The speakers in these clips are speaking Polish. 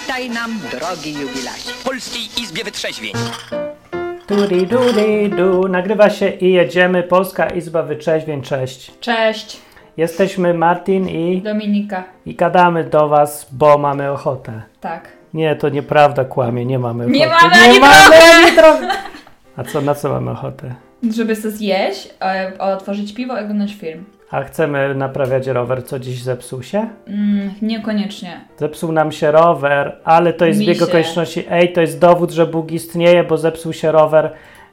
Witaj nam, drogi jubilacie. W Polskiej Izbie Wytrzeźwień. Turi duri du. Nagrywa się i jedziemy. Polska Izba Wyczeźwień. Cześć. Cześć, Jesteśmy Martin i, Dominika. i gadamy do was, bo mamy ochotę. Tak. Nie, to nieprawda, kłamie, nie mamy ochoty. Nie mamy ani trochę! ani trochę. A co, na co mamy ochotę? Żeby sobie zjeść, e, otworzyć piwo i oglądać film. A chcemy naprawiać rower, co dziś zepsuł się? Mm, niekoniecznie. Zepsuł nam się rower, ale to jest Mi zbieg się. okoliczności. Ej, to jest dowód, że Bóg istnieje, bo zepsuł się rower.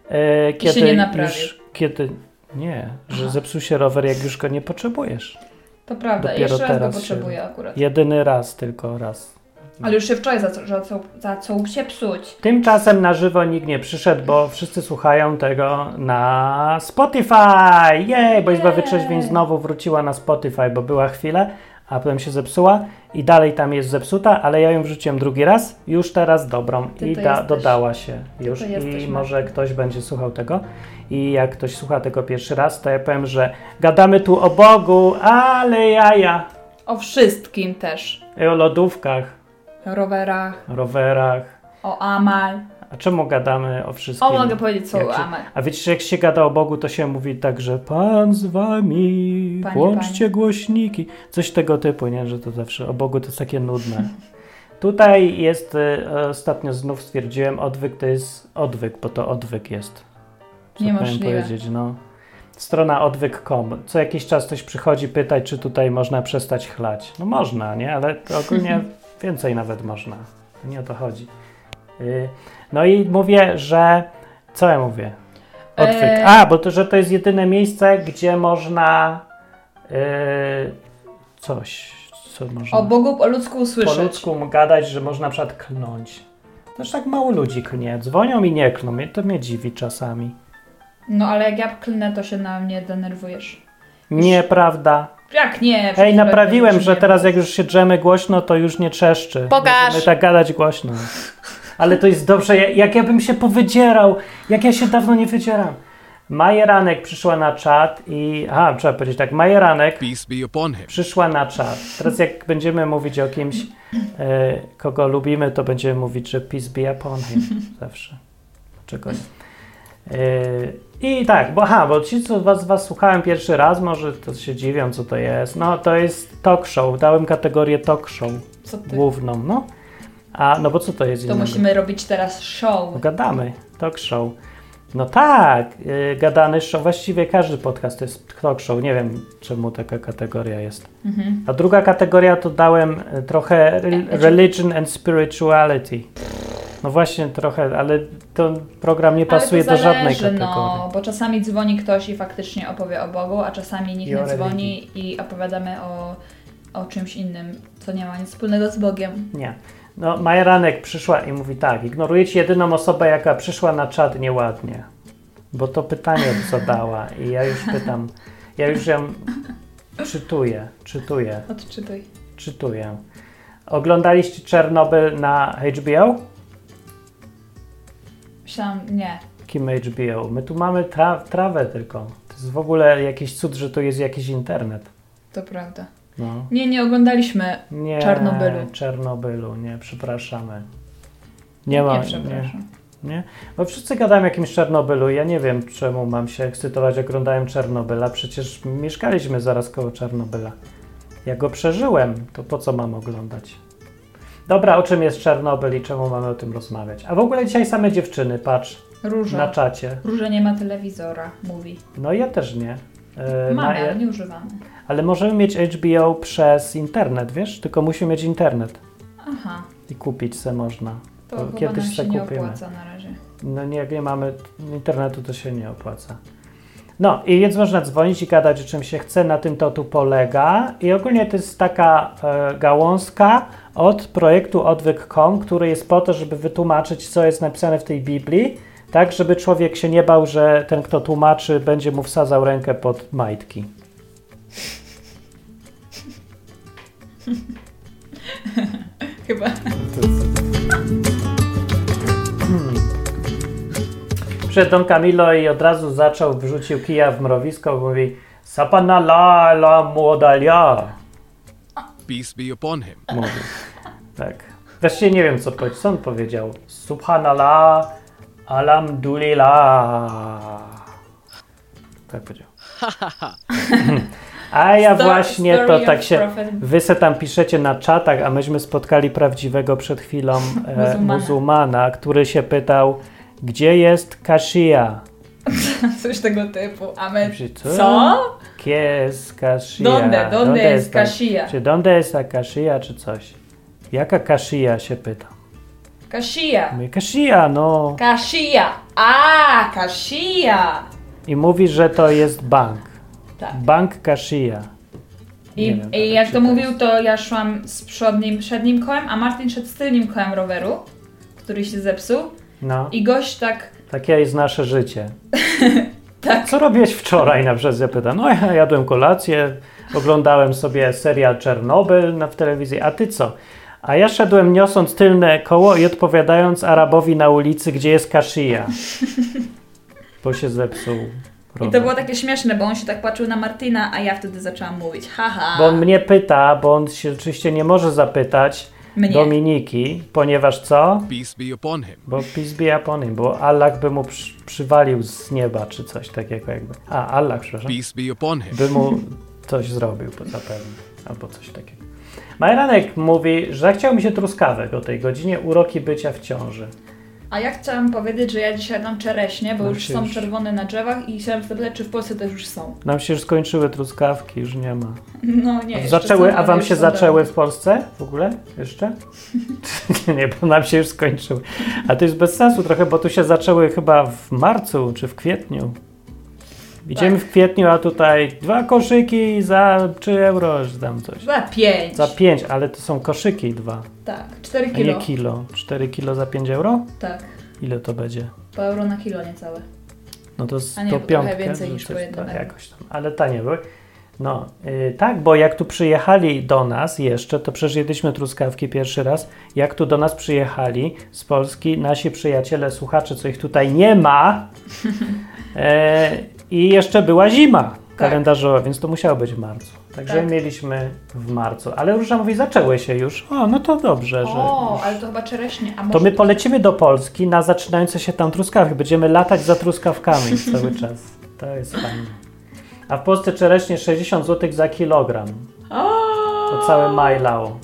e, kiedy nie naprawił. już. Kiedy. Nie, że Aha. zepsuł się rower, jak już go nie potrzebujesz. To prawda, Dopiero jeszcze raz go się- potrzebuję akurat. Jedyny raz, tylko raz. Ale już się wczoraj zaczął, zaczął, zaczął się psuć. Tymczasem na żywo nikt nie przyszedł, bo wszyscy słuchają tego na Spotify! Jej, bo Izba. Wytrzeźwień znowu wróciła na Spotify, bo była chwilę, a potem się zepsuła i dalej tam jest zepsuta, ale ja ją wrzuciłem drugi raz, już teraz dobrą Ty i da, dodała się już i jesteś, może ktoś będzie słuchał tego i jak ktoś słucha tego pierwszy raz, to ja powiem, że gadamy tu o Bogu, ale jaja, O wszystkim też. i o lodówkach, rowerach, rowerach, o Amal. a czemu gadamy o wszystkim? O, mogę powiedzieć co się- Amal. A wiecie, że jak się gada o Bogu, to się mówi tak, że Pan z wami, Panie, włączcie panie. głośniki. Coś tego typu, nie? Że to zawsze o Bogu to jest takie nudne. Tutaj jest, y, ostatnio znów stwierdziłem, odwyk to jest odwyk, bo to odwyk jest. Co Niemożliwe. powiedzieć, no. Strona odwyk.com. Co jakiś czas ktoś przychodzi pytać, czy tutaj można przestać chlać. No można, nie? Ale ogólnie więcej nawet można. Nie o to chodzi. Y, No i mówię, że... Co ja mówię? Odwyk. E, A, bo to, że to jest jedyne miejsce, gdzie można y, coś, co można O Bogu po ludzku usłyszeć. po ludzku gadać, że można na przykład klnąć. Też tak mało ludzi klnie. Dzwonią i nie klną. Mnie to mnie dziwi czasami. No ale jak ja klnę, to się na mnie denerwujesz. Nieprawda. Jak nie? Ej, naprawiłem, że teraz jak już się drzemy głośno, to już nie trzeszczy. Pokaż. Możemy tak gadać głośno. Ale to jest dobrze, ja- jak ja bym się powydzierał, jak ja się dawno nie wydzieram. Majeranek przyszła na czat i... Aha, trzeba powiedzieć tak. Majeranek Peace be upon him. przyszła na czat. Teraz jak będziemy mówić o kimś, e, kogo lubimy, to będziemy mówić, że peace be upon him. Zawsze. Czego nie. E, I tak, bo aha, bo ci, co was, was słuchałem pierwszy raz, może to się dziwią, co to jest. No, to jest talk show. Dałem kategorię talk show Co ty? główną, no. A, no bo co to jest To innego? musimy robić teraz show. No, gadamy, talk show. No tak, yy, gadany show. Właściwie każdy podcast to jest talk show. Nie wiem, czemu taka kategoria jest. Mhm. A druga kategoria to dałem y, trochę re- religion and spirituality. No właśnie trochę, ale to program nie pasuje do żadnej zależy, kategorii. No, bo czasami dzwoni ktoś i faktycznie opowie o Bogu, a czasami nikt I nie dzwoni i opowiadamy o, o czymś innym, co nie ma nic wspólnego z Bogiem. Nie. No Majeranek przyszła i mówi tak, ignorujecie jedyną osobę, jaka przyszła na czat nieładnie. Bo to pytanie zadała i ja już pytam, ja już ją czytuję, czytuję, Odczytuj. czytuję. Oglądaliście Czernobyl na HBO? Myślałam, nie. Kim HBO? My tu mamy tra- trawę tylko. To jest w ogóle jakiś cud, że tu jest jakiś internet. To prawda. No. Nie, nie oglądaliśmy. Nie, Czarnobylu. Czarnobylu, nie, przepraszamy. Nie ma. nie, przepraszam. Nie? Bo wszyscy gadają o jakimś Czarnobylu. Ja nie wiem, czemu mam się ekscytować, jak oglądałem Czarnobyla. Przecież mieszkaliśmy zaraz koło Czarnobyla. Ja go przeżyłem, to po co mam oglądać? Dobra, o czym jest Czarnobyl i czemu mamy o tym rozmawiać? A w ogóle dzisiaj same dziewczyny, patrz, Róża. na czacie. Róża nie ma telewizora, mówi. No ja też nie. E, Mamy, ale nie używamy. ale możemy mieć HBO przez internet, wiesz? Tylko musimy mieć internet Aha. i kupić se można. To, To kiedyś nam se się nie kupimy. opłaca na razie. No nie, jak nie mamy internetu, to się nie opłaca. No i więc można dzwonić i gadać o czym się chce, na tym to tu polega. I ogólnie to jest taka e, gałązka od projektu odwyk.com, który jest po to, żeby wytłumaczyć, co jest napisane w tej Biblii, tak, żeby człowiek się nie bał, że ten, kto tłumaczy, będzie mu wsadzał rękę pod majtki. Chyba. Przyszedł Don Camilo i od razu zaczął, wrzucił kija w mrowisko, mówi Sapana la la młodalia. Peace be upon him. Mówi. Tak. Właściwie nie wiem, co powiedział. Co on powiedział? Subhanallah, alhamdulillah. Tak powiedział. A ja Sto- właśnie to tak się... prophet. Wy se tam piszecie na czatach, a myśmy spotkali prawdziwego przed chwilą e, Muzułmana. muzułmana, który się pytał, gdzie jest Kashia? Coś tego typu. A my... Myślę, Co? Gdzie jest Kashia? Donde? Donde jest Kashia? Czy donde jest ta Kashia, czy coś? Jaka Kashia się pyta? Kashia. Mówię, Kashia, no. Kashia. A, Kashia. I mówi, że to jest bank. Tak. Bank Kashia. I, wiem, I jak to mówił, to ja szłam z przodnim, przednim kołem, a Martin szedł z tylnym kołem roweru, który się zepsuł. No, I gość tak, takie jest nasze życie. tak, Co robiłeś wczoraj? Na przykład ja pytam. No ja jadłem kolację, oglądałem sobie serial Czernobyl na, w telewizji, a ty co? A ja szedłem niosąc tylne koło i odpowiadając Arabowi na ulicy, gdzie jest Kashia. Bo się zepsuł. I rower. to było takie śmieszne, bo on się tak patrzył na Martina, a ja wtedy zaczęłam mówić, haha, Bo on mnie pyta, bo on się oczywiście nie może zapytać mnie. Dominiki, ponieważ co? Peace be upon him. Bo peace be upon him, bo Allah by mu przy, przywalił z nieba, czy coś takiego jakby. A, Allah, przepraszam. Peace be upon him. By mu coś zrobił zapewne, albo coś takiego. Majranek mówi, że chciał mi się truskawek o tej godzinie uroki bycia w ciąży. A ja chciałam powiedzieć, że ja dzisiaj dam czereśnie, bo już są już- czerwone na drzewach i chciałam zapytać, czy w Polsce też już są. Nam się już skończyły truskawki, już nie ma. No nie, zaczęły, a wam się zaczęły w Polsce w ogóle? Jeszcze? nie, bo nam się już skończyły. A to jest bez sensu trochę, bo tu się zaczęły chyba w marcu czy w kwietniu. Idziemy w kwietniu, a tutaj dwa koszyki za 3 euro, czy tam coś. Za pięć. Za 5, ale to są koszyki dwa, Tak, cztery a nie kilo. kilo. 4 kilo za 5 euro? Tak, Ile to będzie? po euro na kilo niecałe. No to z A nie, to bo trochę piątkę, więcej niż po jednym tak, euro. jakoś tam, ale tanie były. No, yy, tak, bo jak tu przyjechali do nas jeszcze, to przecież jedliśmy truskawki pierwszy raz, jak tu do nas przyjechali z Polski nasi przyjaciele, słuchacze, co ich tutaj nie ma e, i jeszcze była zima kalendarzowa, więc to musiało być w marcu. Także Tak. mieliśmy w marcu, ale Róża mówi, zaczęły się już. O, no to dobrze, że O, ale to chyba czereśnie. A może To my polecimy do Polski na zaczynające się tam truskawki. Będziemy latać za truskawkami cały czas. To jest fajne. A w Polsce czereśnie 60 zł za kilogram. To całe maj lało.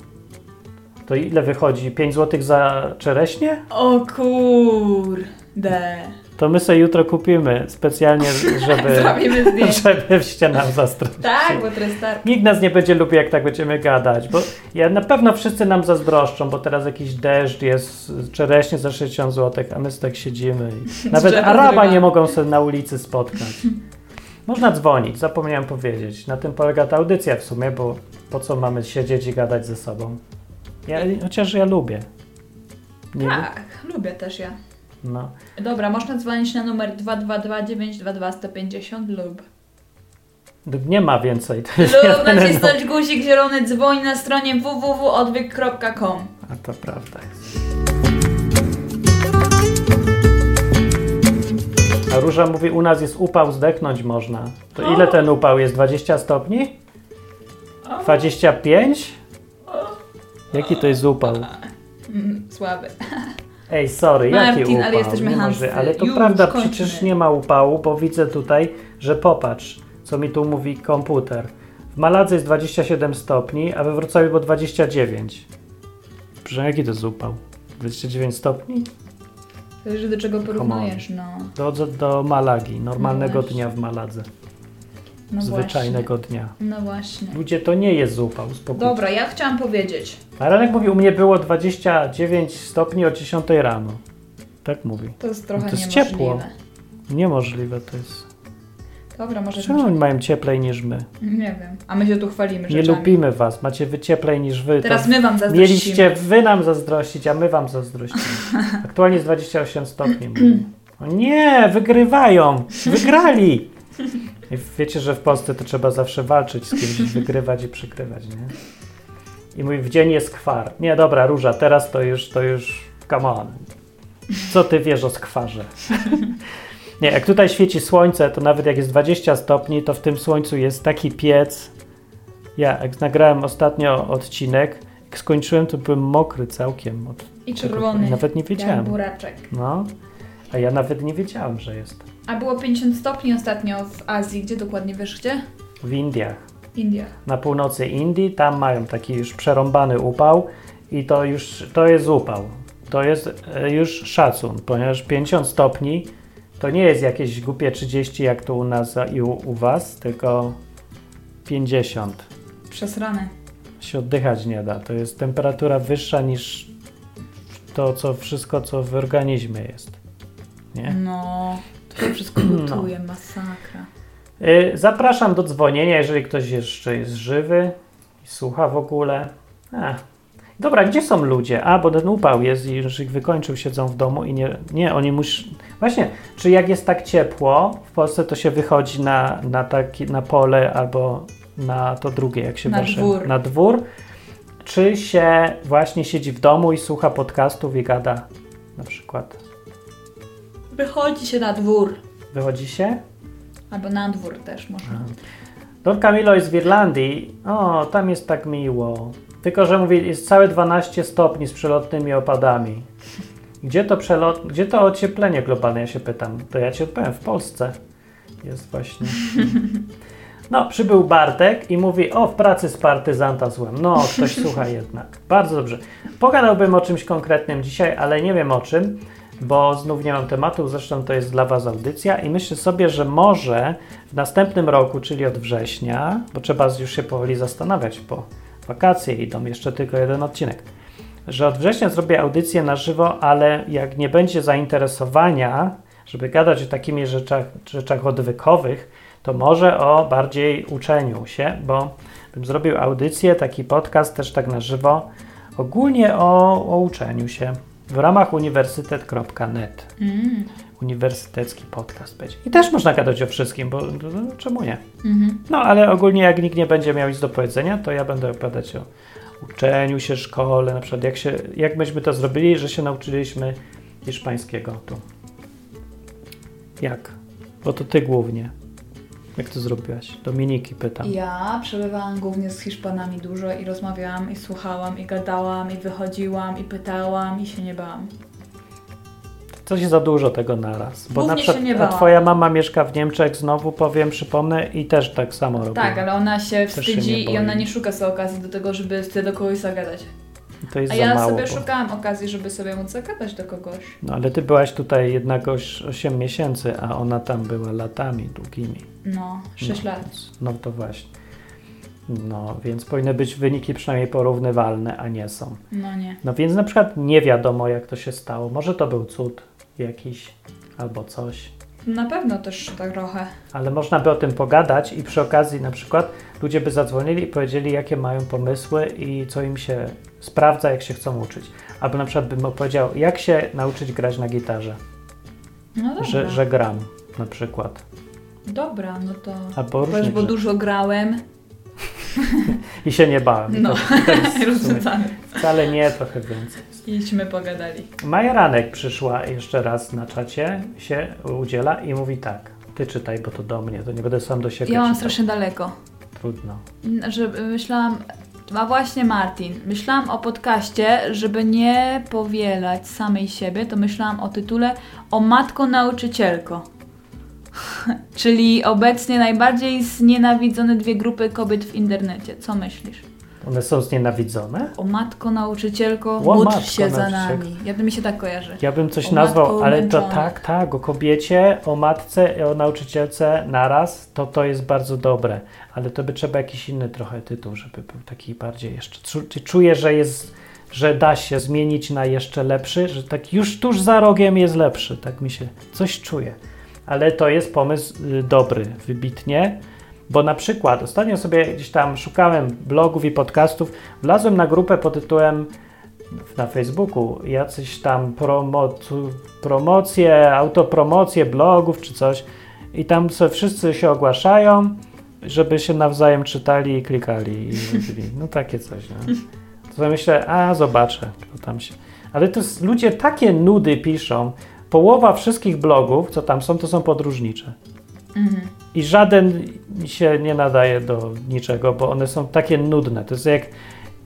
To ile wychodzi? 5 zł za czereśnie? O kurde. To my sobie jutro kupimy specjalnie, żeby, Zrobimy żebyście nam zazdrościli. Tak, bo to jest tak. Nikt nas nie będzie lubił, jak tak będziemy gadać, bo ja, na pewno wszyscy nam zazdroszczą, bo teraz jakiś deszcz jest, czereśnie za 60 zł, a my sobie tak siedzimy i nawet Araba nie mogą sobie na ulicy spotkać. Można dzwonić, zapomniałem powiedzieć. Na tym polega ta audycja w sumie, bo po co mamy siedzieć i gadać ze sobą? Ja, chociaż ja lubię. Nie Tak, lubię też ja. No. Dobra, można dzwonić na numer 222 922 150 lub. Nie ma więcej. To jest Lub nacisnąć guzik zielony dzwoń na stronie www.odwyk.com. A to prawda jest. A Róża mówi, u nas jest upał, zdechnąć można. To ile ten upał jest? 20 stopni? 25? Jaki to jest upał? Mm, słaby. Ej, sorry, jaki Martin, upał? ale jesteśmy Nie może- chamscy. Ale to Już, prawda, kończmy. przecież nie ma upału, bo widzę tutaj, że popatrz, co mi tu mówi komputer. W Maladze jest 27 stopni, a we Wrocławiu było 29. Proszę, jaki to jest upał? 29 stopni? Zależy do czego porównujesz, no. Do, do, do Malagi, normalnego No dnia w Maladze. No zwyczajnego dnia. Właśnie. No właśnie. Ludzie, to nie jest upał, spokój. Dobra, ja chciałam powiedzieć. A Ranek mówi, u mnie było 29 stopni o 10 rano. Tak mówi. To jest trochę No to jest niemożliwe. ciepło. Niemożliwe to jest. Dobra, może Czemu oni mają cieplej niż my? Nie wiem. A my się tu chwalimy Nie rzeczami. lubimy was, macie wy cieplej niż wy. Teraz my wam zazdrościmy. Mieliście wy nam zazdrościć, a my wam zazdrościmy. Aktualnie jest 28 stopni. O nie, wygrywają! Wygrali! I wiecie, że w Polsce to trzeba zawsze walczyć z kimś, wygrywać i przykrywać, nie? I mówi, w dzień jest kwar. Nie, dobra, Róża, teraz to już, to już, come on. Co ty wiesz o skwarze? Nie, jak tutaj świeci słońce, to nawet jak jest 20 stopni, to w tym słońcu jest taki piec. Ja, jak nagrałem ostatnio odcinek, skończyłem, to byłem mokry całkiem. Od I tego- czerwony. Nawet nie Jak wiedziałem. buraczek. No, a ja nawet nie wiedziałem, że jest. A było 50 stopni ostatnio w Azji. Gdzie dokładnie wiesz gdzie? W Indiach. W Indiach. Na północy Indii, tam mają taki już przerąbany upał i to już, to jest upał. To jest e, już szacun, ponieważ 50 stopni to nie jest jakieś głupie 30 jak to u nas i u, u was, tylko 50. Przesrane. się oddychać nie da. To jest temperatura wyższa niż to, co wszystko, co w organizmie jest. Nie? No, to się wszystko No. gotuje, masakra. Y, Zapraszam do dzwonienia, jeżeli ktoś jeszcze jest żywy i słucha w ogóle. A. Dobra, gdzie są ludzie? A, bo ten upał jest i już ich wykończył, siedzą w domu i nie, nie oni muszą... Właśnie, czy jak jest tak ciepło w Polsce, to się wychodzi na, na, taki, na pole albo na to drugie, jak się Na dwór. Na dwór. Czy się właśnie siedzi w domu i słucha podcastów i gada na przykład. Wychodzi się na dwór. Wychodzi się? Albo na dwór też można. Don Camilo jest w Irlandii. O, tam jest tak miło. Tylko, że mówi, jest całe 12 stopni z przelotnymi opadami. Gdzie to przelot, gdzie to ocieplenie globalne, ja się pytam. To ja ci odpowiem, w Polsce jest właśnie. No, przybył Bartek i mówi, o, w pracy z partyzanta złem. No, ktoś słucha jednak. Bardzo dobrze. Pogadałbym o czymś konkretnym dzisiaj, ale nie wiem o czym, bo znów nie mam tematu, zresztą to jest dla Was audycja i myślę sobie, że może w następnym roku, czyli od września, bo trzeba już się powoli zastanawiać, bo wakacje idą, jeszcze tylko jeden odcinek, że od września zrobię audycję na żywo, ale jak nie będzie zainteresowania, żeby gadać o takimi rzeczach, rzeczach odwykowych, to może o bardziej uczeniu się, bo bym zrobił audycję, taki podcast też tak na żywo, ogólnie o, o uczeniu się w ramach uniwersytet.net. Mm. Uniwersytecki podcast będzie. I też można gadać o wszystkim, bo no, no, czemu nie? Mhm. No ale ogólnie jak nikt nie będzie miał nic do powiedzenia, to ja będę opowiadać o uczeniu się, szkole, na przykład jak, się, jak myśmy to zrobili, że się nauczyliśmy hiszpańskiego tu. Jak? Bo to ty głównie. Jak to zrobiłaś? Dominiki pytam. Ja przebywałam głównie z Hiszpanami dużo i rozmawiałam, i słuchałam, i gadałam, i wychodziłam, i pytałam, i się nie bałam. Coś za dużo tego naraz. Bo na przykład się nie a bałam. twoja mama mieszka w Niemczech, znowu powiem, przypomnę, i też tak samo robi. Tak, ale ona się się wstydzi i boi. ona nie szuka sobie okazji do tego, żeby chce do kogoś zagadać. To jest A za ja mało. sobie bo- szukałam okazji, żeby sobie móc zagadać do kogoś. No ale ty byłaś tutaj jednak oś- 8 miesięcy, a ona tam była latami długimi. No, 6 no, lat. No to właśnie. No, więc powinny być wyniki przynajmniej porównywalne, a nie są. No nie. No więc na przykład nie wiadomo, jak to się stało. Może to był cud jakiś albo coś. Na pewno też tak trochę. Ale można by o tym pogadać i przy okazji na przykład ludzie by zadzwonili i powiedzieli, jakie mają pomysły i co im się sprawdza, jak się chcą uczyć. Albo na przykład bym opowiedział, jak się nauczyć grać na gitarze, No dobra. że, że gram na przykład. Dobra, no to... Albo różnych bo dużo grałem. I się nie bałem. No, rozwiązane. wcale nie, trochę więcej. Iśmy pogadali. Maja Ranek przyszła jeszcze raz na czacie, się udziela i mówi tak. Ty czytaj, bo to do mnie, to nie będę sam do siebie Ja mam czytał. strasznie daleko. Trudno. Że myślałam... A właśnie Martin, myślałam o podcaście, żeby nie powielać samej siebie, to myślałam o tytule O matko nauczycielko. Czyli obecnie najbardziej znienawidzone dwie grupy kobiet w internecie. Co myślisz? One są znienawidzone? O matko nauczycielko, O módl matko się za nami. Ja to mi się tak kojarzy. Ja bym coś O nazwał, ale to umęczona. tak, tak, o kobiecie, o matce i o nauczycielce naraz, to to jest bardzo dobre. Ale to by trzeba jakiś inny trochę tytuł, żeby był taki bardziej jeszcze. Czuję, że jest, że da się zmienić na jeszcze lepszy, że tak już tuż za rogiem jest lepszy, tak mi się, coś czuję. Ale to jest pomysł y, dobry, wybitnie. Bo na przykład ostatnio sobie gdzieś tam szukałem blogów i podcastów, wlazłem na grupę pod tytułem na Facebooku jacyś tam promocu, promocje, autopromocje blogów czy coś i tam sobie wszyscy się ogłaszają, żeby się nawzajem czytali i klikali i robili. No takie coś, no. To myślę, a zobaczę, co tam się... Ale to jest, ludzie takie nudy piszą, połowa wszystkich blogów, co tam są, to są podróżnicze. Mhm. I żaden się nie nadaje do niczego, bo one są takie nudne. To jest jak,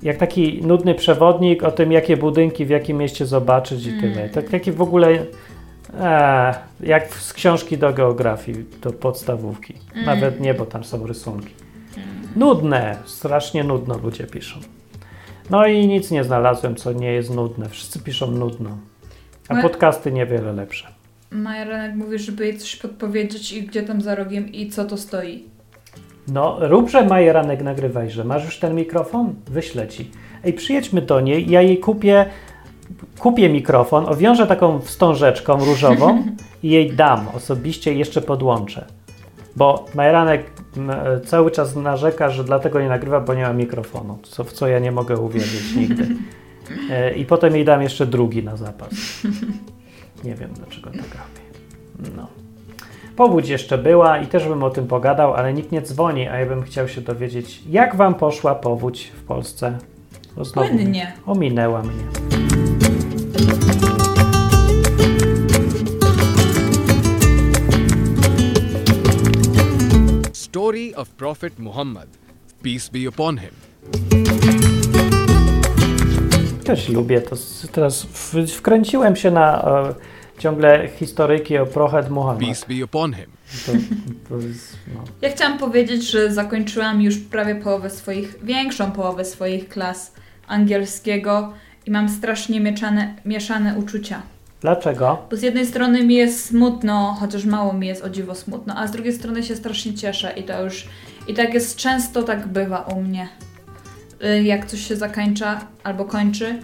jak taki nudny przewodnik o tym, jakie budynki w jakim mieście zobaczyć i tyle. Tak, taki w ogóle e, jak z książki do geografii, do podstawówki. Nawet nie, bo tam są rysunki. Nudne, strasznie nudno ludzie piszą. No i nic nie znalazłem, co nie jest nudne. Wszyscy piszą nudno. A No- podcasty niewiele lepsze. Majeranek mówi, żeby jej coś podpowiedzieć i gdzie tam za rogiem i co to stoi. No, róbże Majeranek nagrywajże. Masz już ten mikrofon? Wyślę ci. Ej, przyjedźmy do niej, ja jej kupię, kupię mikrofon, owiążę taką wstążeczką różową i jej dam osobiście i jeszcze podłączę. Bo Majeranek cały czas narzeka, że dlatego nie nagrywa, bo nie ma mikrofonu, co, w co ja nie mogę uwierzyć nigdy. E, I potem jej dam jeszcze drugi na zapas. Nie wiem, dlaczego tak robię. No. Powódź jeszcze była i też bym o tym pogadał, ale nikt nie dzwoni, a ja bym chciał się dowiedzieć, jak wam poszła powódź w Polsce. Bo znowu Płynnie. Ominęła mnie. Story of Prophet Muhammad, peace be upon him. Też lubię to. Teraz w, wkręciłem się na e, ciągle historyjki o Prophet Muhammad. Peace be upon him. To, to jest, no. Ja chciałam powiedzieć, że zakończyłam już prawie połowę swoich, większą połowę swoich klas angielskiego i mam strasznie mieszane, mieszane uczucia. Dlaczego? Bo z jednej strony mi jest smutno, chociaż mało mi jest o dziwo smutno, a z drugiej strony się strasznie cieszę i to już, i tak jest często tak bywa u mnie. Y, Jak coś się zakończa albo kończy,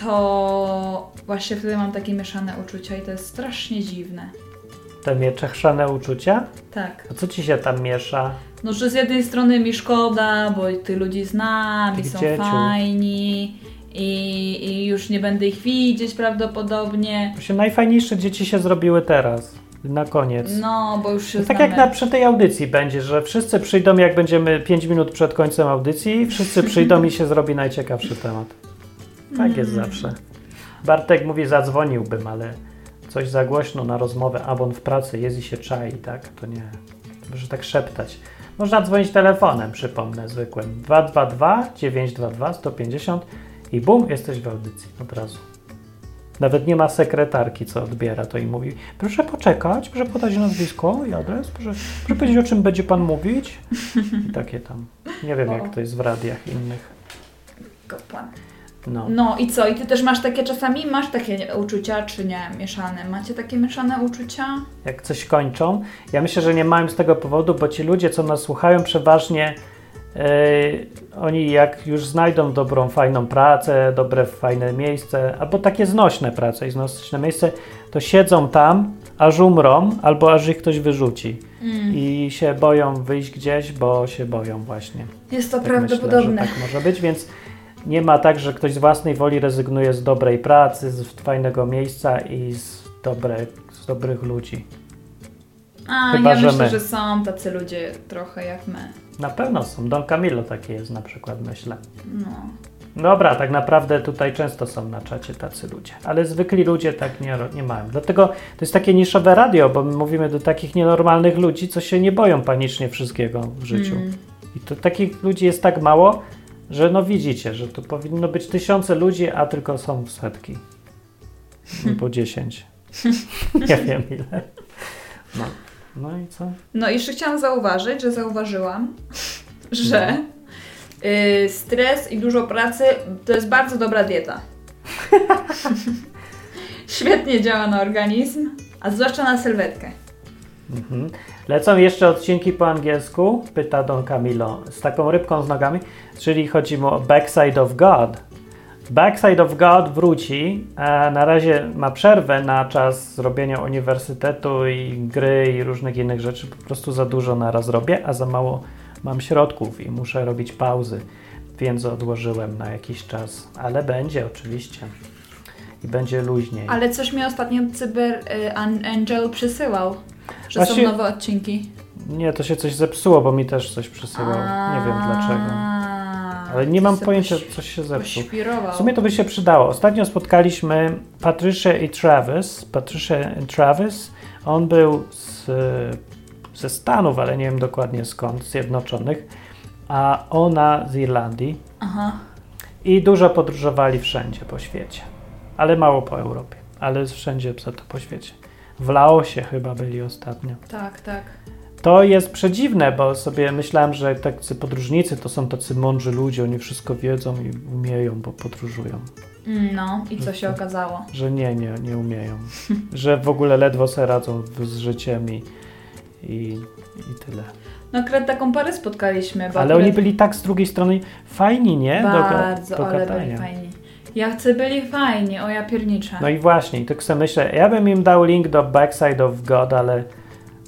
to właśnie wtedy mam takie mieszane uczucia i to jest strasznie dziwne. Te mieczechrzane uczucia? Tak. A co ci się tam miesza? No, że z jednej strony mi szkoda, bo tych ludzi znam i Tych są dzieciów. fajni i, i już nie będę ich widzieć prawdopodobnie. Się najfajniejsze dzieci się zrobiły teraz. Na koniec. No, bo już się No tak znamy. jak na, przy tej audycji będzie, że wszyscy przyjdą, jak będziemy 5 minut przed końcem audycji, wszyscy przyjdą i się zrobi najciekawszy temat. Tak jest Mm. zawsze. Bartek mówi, zadzwoniłbym, ale coś za głośno na rozmowę, a on w pracy jest i się czai, tak? To nie. Może tak szeptać. Można dzwonić telefonem, przypomnę, zwykłym. 222 922 150 i bum, jesteś w audycji od razu. Nawet nie ma sekretarki, co odbiera, to i mówi, proszę poczekać, proszę podać nazwisko i adres, proszę, proszę powiedzieć, o czym będzie pan mówić. I takie tam. Nie wiem, jak to jest w radiach innych. Kapłan. No. No i co? I ty też masz takie czasami? Masz takie uczucia, czy nie? Mieszane. Macie takie mieszane uczucia? jak coś kończą. Ja myślę, że nie mają z tego powodu, bo ci ludzie, co nas słuchają, przeważnie oni jak już znajdą dobrą, fajną pracę, dobre, fajne miejsce, albo takie znośne prace i znośne miejsce, to siedzą tam, aż umrą, albo aż ich ktoś wyrzuci. Mm. I się boją wyjść gdzieś, bo się boją właśnie. Jest to Tak myślę, prawdopodobne. że tak może być, więc nie ma tak, że ktoś z własnej woli rezygnuje z dobrej pracy, z fajnego miejsca i z, dobre, z dobrych ludzi. A, Chyba, ja że myślę, my. że są tacy ludzie trochę jak my. Na pewno są. Don Camillo takie jest na przykład, myślę. No. Dobra, tak naprawdę tutaj często są na czacie tacy ludzie, ale zwykli ludzie tak nie, nie mają. Dlatego to jest takie niszowe radio, bo my mówimy do takich nienormalnych ludzi, co się nie boją panicznie wszystkiego w życiu. Mm. I to takich ludzi jest tak mało, że no widzicie, że tu powinno być tysiące ludzi, a tylko są setki. Po dziesięć. nie wiem ile. No. No i co? No i jeszcze chciałam zauważyć, że zauważyłam, że y, stres i dużo pracy to jest bardzo dobra dieta. Świetnie działa na organizm, a zwłaszcza na sylwetkę. Mhm. Lecą jeszcze odcinki po angielsku, pyta Don Camillo, z taką rybką z nogami, czyli chodzi mu o Backside of God. Backside of God wróci, na razie ma przerwę na czas zrobienia uniwersytetu i gry i różnych innych rzeczy. Po prostu za dużo naraz robię, a za mało mam środków i muszę robić pauzy, więc odłożyłem na jakiś czas. Ale będzie oczywiście. I będzie luźniej. Ale coś mi ostatnio Cyber y, An- Angel przysyłał, że Właśnie- są nowe odcinki. Nie, to się coś zepsuło, bo mi też coś przysyłał. Nie wiem dlaczego. Ale nie mam pojęcia, coś się zepsuł. W sumie to by się przydało. Ostatnio spotkaliśmy Patricia i Travis. Patricia i Travis. On był z, ze Stanów, ale nie wiem dokładnie skąd, Zjednoczonych, a ona z Irlandii. Aha. i dużo podróżowali wszędzie po świecie. Ale mało po Europie, ale wszędzie za to po świecie. W Laosie chyba byli ostatnio. Tak, tak. To jest przedziwne, bo sobie myślałem, że tacy podróżnicy to są tacy mądrzy ludzie, oni wszystko wiedzą i umieją, bo podróżują. Mm, No, i co się okazało? Że nie, nie, nie umieją. że w ogóle ledwo sobie radzą z życiem i, i, i tyle. No akurat taką parę spotkaliśmy. Ale akurat oni byli tak z drugiej strony fajni, nie? Do Bardzo, do ale byli fajni. Jak chcę byli fajni, o ja pierniczę. No i właśnie, i tak sobie myślę, ja bym im dał link do Backside of God, ale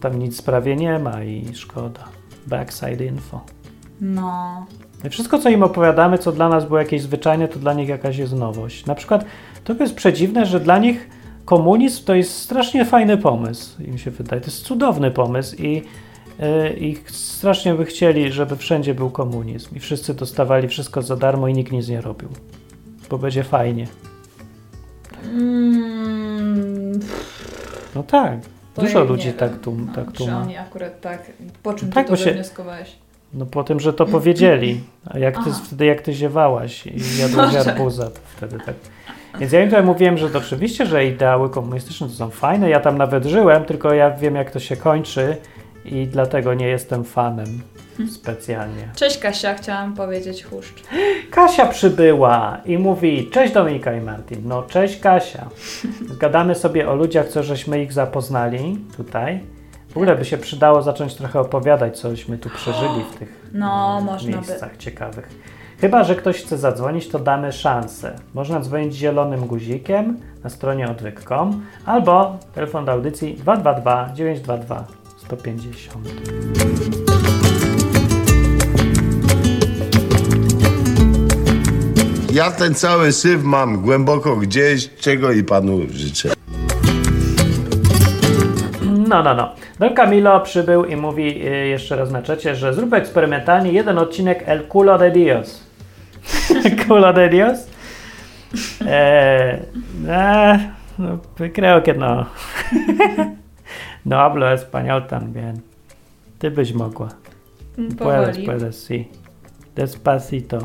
tam nic prawie nie ma i szkoda. Backside info. No. I wszystko, co im opowiadamy, co dla nas było jakieś zwyczajne, to dla nich jakaś jest nowość. Na przykład to jest przedziwne, że dla nich komunizm to jest strasznie fajny pomysł, im się wydaje. To jest cudowny pomysł i, yy, i strasznie by chcieli, żeby wszędzie był komunizm i wszyscy dostawali wszystko za darmo i nikt nic nie robił, bo będzie fajnie. Mm, No tak, dużo ja ludzi tak tu, no, tak tu ma. oni akurat tak. Po czym Tak, ty to się- wywnioskowałeś? No po tym, że to powiedzieli. A jak ty, Aha. wtedy jak ty ziewałaś i jadłaś arbuza, to wtedy tak. Więc ja im tutaj mówiłem, że to oczywiście, że ideały komunistyczne to są fajne, ja tam nawet żyłem, tylko ja wiem jak to się kończy i dlatego nie jestem fanem specjalnie. Cześć Kasia, chciałam powiedzieć chuszcz. Kasia przybyła i mówi, cześć Dominika i Martin. No cześć Kasia. Zgadamy sobie o ludziach, co żeśmy ich zapoznali tutaj. W ogóle by się przydało zacząć trochę opowiadać, cośmy tu przeżyli w tych No, mm, można by. miejscach ciekawych. Chyba, że ktoś chce zadzwonić, to damy szansę. Można dzwonić zielonym guzikiem na stronie odwyk.com albo telefon do audycji 222 922 150. Ja ten cały syf mam głęboko gdzieś, czego i panu życzę. No, no, no. Don Camilo przybył i mówi y, jeszcze raz na czacie, że zrób eksperymentalnie jeden odcinek El Culo de Dios. Culo de Dios? Eh, eh, no, creo que no. no hablo español también. Ty byś mogła. Puedes, Powoli. puedes, sí. Despacito.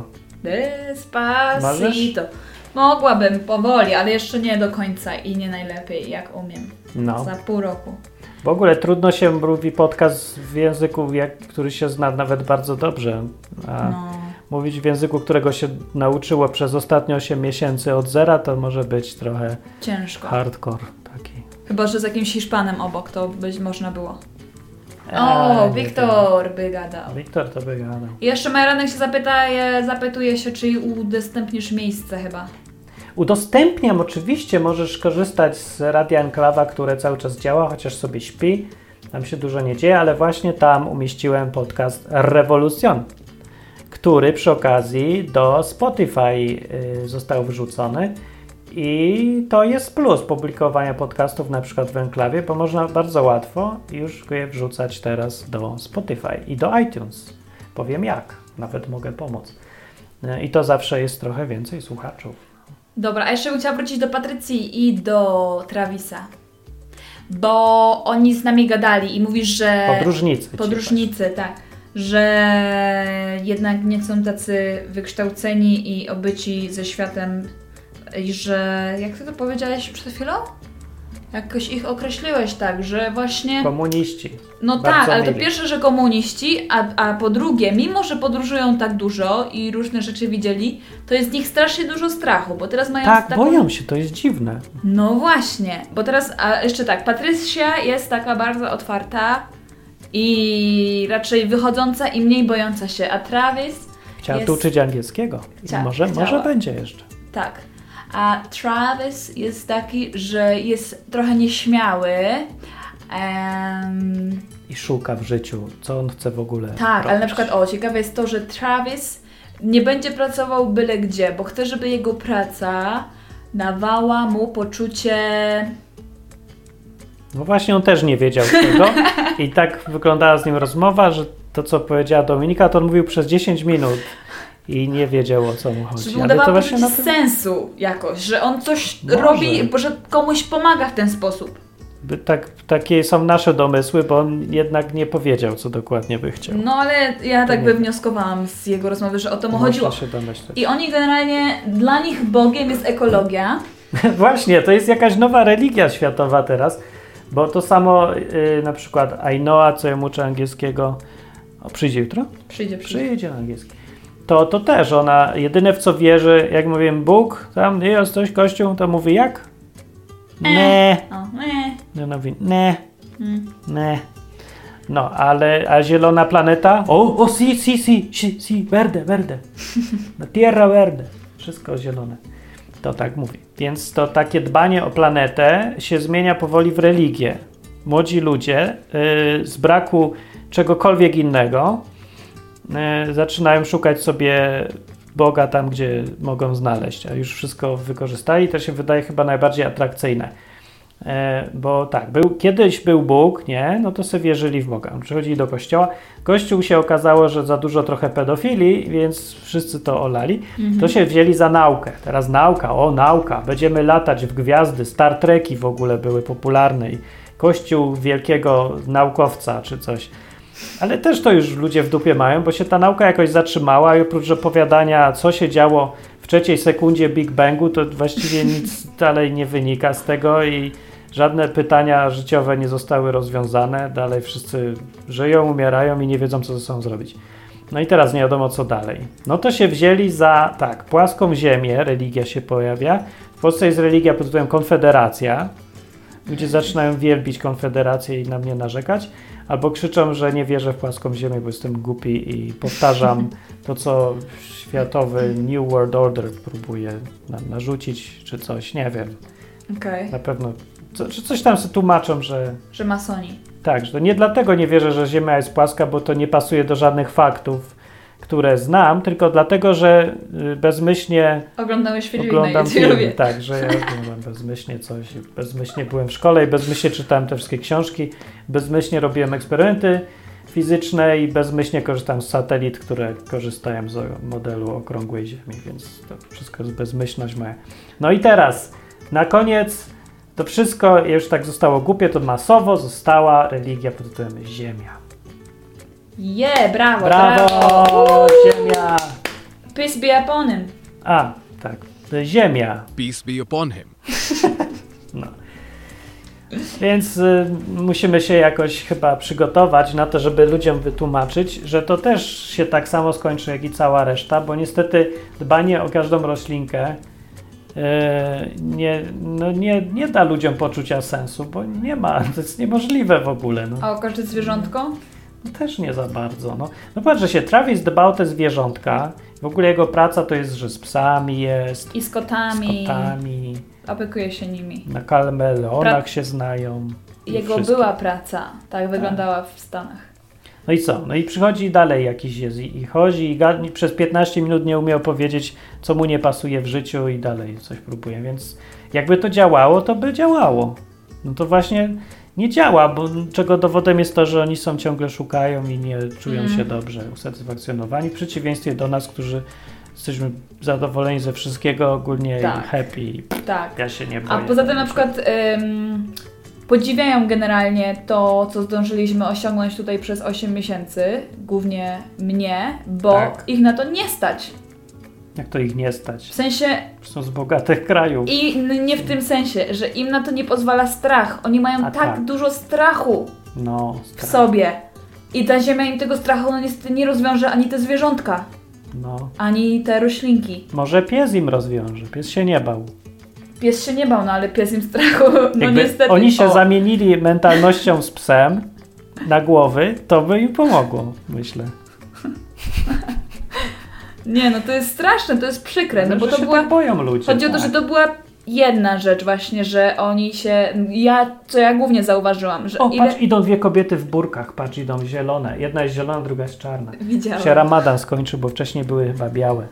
Despacito. Mogłabym powoli, ale jeszcze nie do końca i nie najlepiej, jak umiem. No. Za pół roku. W ogóle trudno się mówi podcast w języku, jak, który się zna nawet bardzo dobrze. A No. mówić w języku, którego się nauczyło przez ostatnie 8 miesięcy od zera, to może być trochę Ciężko. hardcore. Chyba, że z jakimś Hiszpanem obok, to być można było. Eee, O, nie Wiktor by gadał. Wiktor to by gadał. I jeszcze Majranek się zapytaje, zapytuje się, czy udostępnisz miejsce chyba. Udostępniam oczywiście, możesz korzystać z Radia Enklawa, które cały czas działa, chociaż sobie śpi. Tam się dużo nie dzieje, ale właśnie tam umieściłem podcast Revolution, który przy okazji do Spotify y, został wrzucony. I to jest plus publikowania podcastów na przykład w Enklawie, bo można bardzo łatwo już je wrzucać teraz do Spotify i do iTunes. Powiem jak, nawet mogę pomóc. I to zawsze jest trochę więcej słuchaczów. Dobra, a jeszcze bym chciała wrócić do Patrycji i do Travisa. Bo oni z nami gadali i mówisz, że... Podróżnicy. Podróżnicy, tak. Że jednak nie są tacy wykształceni i obyci ze światem i że... Jak ty to powiedziałeś przed chwilą? Jakoś ich określiłeś tak, że właśnie... Komuniści. No Bardzo tak, ale to mili. pierwsze, że komuniści, a, a po drugie, mimo że podróżują tak dużo i różne rzeczy widzieli, to jest z nich strasznie dużo strachu, bo teraz mają Tak, taką... boją się, to jest dziwne. No właśnie, bo teraz, a jeszcze tak, Patrycja jest taka bardzo otwarta i raczej wychodząca i mniej bojąca się, a Travis, Chciała Jest- tu uczyć angielskiego. Chcia- może, chciała. może będzie jeszcze. tak, a Travis jest taki, że jest trochę nieśmiały, em, I szuka w życiu, co on chce w ogóle. Tak, ale na robić. przykład, o, ciekawe jest to, że Travis nie będzie pracował byle gdzie, bo chce, żeby jego praca dawała mu poczucie. No właśnie, on też nie wiedział tego. I tak wyglądała z nim rozmowa, że to, co powiedziała Dominika, to on mówił przez 10 minut i nie wiedział, o co mu chodzi. Żeby mu to dawała właśnie na tym... sensu jakoś, że on coś Może. robi, że komuś pomaga w ten sposób. By Tak, takie są nasze domysły, bo on jednak nie powiedział, co dokładnie by chciał. No ale ja tak nie. wywnioskowałam z jego rozmowy, że o to mu Można chodziło. się domyśleć. I oni generalnie, dla nich Bogiem jest ekologia. Właśnie, to jest jakaś nowa religia światowa teraz, bo to samo y, na przykład Ainoa, co ja uczę angielskiego, o, przyjdzie jutro? Przyjdzie, przyjdzie. Przyjdzie angielski. To, to też ona, jedyne w co wierzy, jak mówiłem Bóg, tam jest coś, Kościół, to mówi jak? Nie. O, nie. No, no mówi nie, Mm. nie. No, ale, a zielona planeta? O, o, si, si, si, si, si, verde, verde. No, tierra verde. Wszystko zielone. To tak mówi. Więc to takie dbanie o planetę się zmienia powoli w religię. Młodzi ludzie y, z braku czegokolwiek innego zaczynają szukać sobie Boga tam, gdzie mogą znaleźć, a już wszystko wykorzystali. To się wydaje chyba najbardziej atrakcyjne. E, bo tak, był, kiedyś był Bóg, nie? No to sobie wierzyli w Boga. Przychodzili do kościoła. Kościół się okazało, że za dużo trochę pedofilii, więc wszyscy to olali. To się wzięli za naukę. Teraz nauka, o nauka, będziemy latać w gwiazdy. Star Treki w ogóle były popularne i Kościół wielkiego naukowca czy coś. Ale też to już ludzie w dupie mają, bo się ta nauka jakoś zatrzymała i oprócz opowiadania, co się działo w trzeciej sekundzie Big Bangu, to właściwie nic dalej nie wynika z tego i żadne pytania życiowe nie zostały rozwiązane. Dalej wszyscy żyją, umierają i nie wiedzą, co ze sobą zrobić. No i teraz nie wiadomo, co dalej. No to się wzięli za, tak, płaską ziemię, religia się pojawia. W Polsce jest religia pod tytułem Konfederacja. Ludzie zaczynają wielbić Konfederację i na mnie narzekać. Albo krzyczą, że nie wierzę w płaską ziemię, bo jestem głupi i powtarzam to, co światowy New World Order próbuje nam narzucić, czy coś, nie wiem. Okej. Na pewno, co, czy coś tam sobie tłumaczą, że Że masoni. tak, że nie dlatego nie wierzę, że Ziemia jest płaska, bo to nie pasuje do żadnych faktów, które znam, tylko dlatego, że y, bezmyślnie Oglądałeś filmy na oglądam YouTubie. filmy. Tak, że ja oglądam bezmyślnie coś, bezmyślnie byłem w szkole i bezmyślnie czytałem te wszystkie książki, bezmyślnie robiłem eksperymenty fizyczne i bezmyślnie korzystałem z satelit, które korzystają z modelu okrągłej Ziemi, więc to wszystko jest bezmyślność moja. No i teraz, na koniec, to wszystko już tak zostało głupie, to masowo została religia pod tytułem Ziemia. Je, brawo, brawo. Brawo! Ziemia! Peace be upon him. A, tak, Ziemia. Peace be upon him. Więc y, musimy się jakoś chyba przygotować na to, żeby ludziom wytłumaczyć, że to też się tak samo skończy jak i cała reszta, bo niestety dbanie o każdą roślinkę y, nie, no nie, nie da ludziom poczucia sensu, bo nie ma, to jest niemożliwe w ogóle. No. A o każde zwierzątko? Też nie za bardzo. No, no patrz, że się Travis dba o te zwierzątka. W ogóle jego praca to jest, że z psami jest, I z z kotami. kotami, Opiekuje się nimi. na kalmelonach Pra- się znają. Jego była praca. Tak wyglądała w Stanach. No i co? No i przychodzi dalej jakiś jest i, i chodzi i przez 15 minut nie umiał powiedzieć, co mu nie pasuje w życiu i dalej coś próbuje, więc jakby to działało, to by działało. No to właśnie nie działa, bo czego dowodem jest to, że oni są ciągle szukają i nie czują Mhm. się dobrze, usatysfakcjonowani, w przeciwieństwie do nas, którzy jesteśmy zadowoleni ze wszystkiego, ogólnie Tak. happy. Tak. Ja się nie A boję. poza tym na przykład ym, podziwiają generalnie to, co zdążyliśmy osiągnąć tutaj przez 8 miesięcy, głównie mnie, bo Tak. ich na to nie stać. Jak to ich nie stać? W sensie Są z bogatych krajów. i nie w tym sensie, że im na to nie pozwala strach. Oni mają tak, tak. dużo strachu No, w strach. sobie. I ta ziemia im tego strachu no niestety nie rozwiąże ani te zwierzątka, No. ani te roślinki. Może pies im rozwiąże. Pies się nie bał. Pies się nie bał, no ale pies im strachu. No Jakby niestety. oni się o. zamienili mentalnością z psem na głowy, to by im pomogło, myślę. Nie, no to jest straszne, to jest przykre, no bo że to się była tak boją ludzie. Chodzi o to, tak. że to była jedna rzecz właśnie, że oni się... Ja, co ja głównie zauważyłam, że O, ile... patrz, idą dwie kobiety w burkach, patrz, idą zielone. Jedna jest zielona, druga jest czarna. Widziałam. Się Ramadan skończył, bo wcześniej były chyba białe.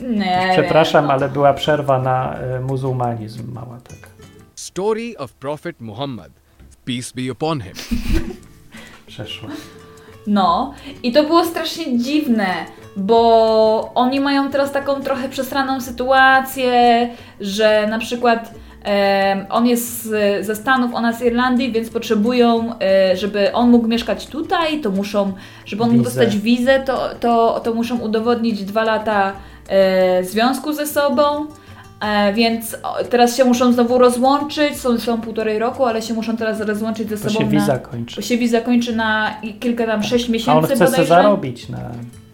Nie Przepraszam, wiem, no. ale była przerwa na e, muzułmanizm mała tak. Story of Prophet Muhammad. Peace be upon him. Przeszła. No, i to było strasznie dziwne, bo oni mają teraz taką trochę przesraną sytuację, że na przykład e, on jest z, ze Stanów, ona z Irlandii, więc potrzebują, e, żeby on mógł mieszkać tutaj, to muszą, żeby on mógł Wizę. dostać wizę, to, to, to muszą udowodnić dwa lata e, związku ze sobą. E, więc teraz się muszą znowu rozłączyć, są, są półtorej roku, ale się muszą teraz rozłączyć ze To sobą się na, wiza kończy. bo się wiza kończy na kilka tam, sześć miesięcy A on chce bodajże. zarobić na,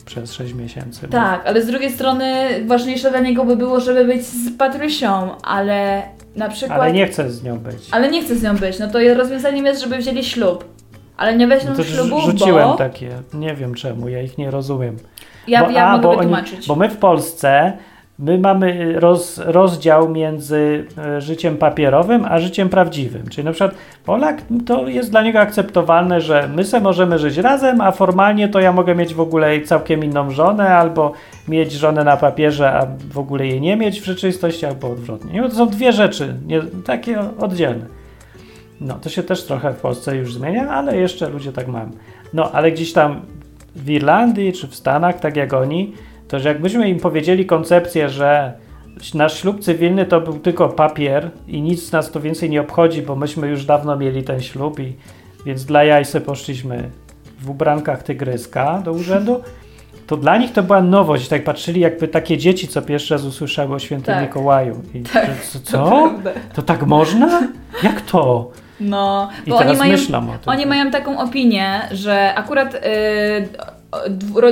przez 6 miesięcy. bo- Tak, ale z drugiej strony ważniejsze dla niego by było, żeby być z Patrysią, ale na przykład... Ale nie chce z nią być. ale nie chce z nią być, no to rozwiązaniem jest, żeby wzięli ślub. Ale nie weźmą No to ślubu, rzuciłem bo... takie. Nie wiem czemu, ja ich nie rozumiem. Ja, Bo- ja a, mogę bo oni-. Bo my w Polsce, my mamy roz, rozdział między e, życiem papierowym a życiem prawdziwym. Czyli na przykład Polak, to jest dla niego akceptowalne, że my se możemy żyć razem, a formalnie to ja mogę mieć w ogóle całkiem inną żonę, albo mieć żonę na papierze, a w ogóle jej nie mieć w rzeczywistości, albo odwrotnie. To są dwie rzeczy, nie, takie oddzielne. No, to się też trochę w Polsce już zmienia, ale jeszcze ludzie tak mają. No, ale gdzieś tam w Irlandii czy w Stanach, tak jak oni, to że jakbyśmy im powiedzieli koncepcję, że nasz ślub cywilny to był tylko papier i nic nas to więcej nie obchodzi, bo myśmy już dawno mieli ten ślub i więc dla jaj se poszliśmy w ubrankach tygryska do urzędu, to dla nich to była nowość. Tak patrzyli jakby takie dzieci, co pierwszy raz usłyszały o świętym Tak. Mikołaju. I Tak, że, co? To. To tak można? Jak to? No, I bo oni teraz mają, myślą o tym. oni mają taką opinię, że akurat y, dwu- ro,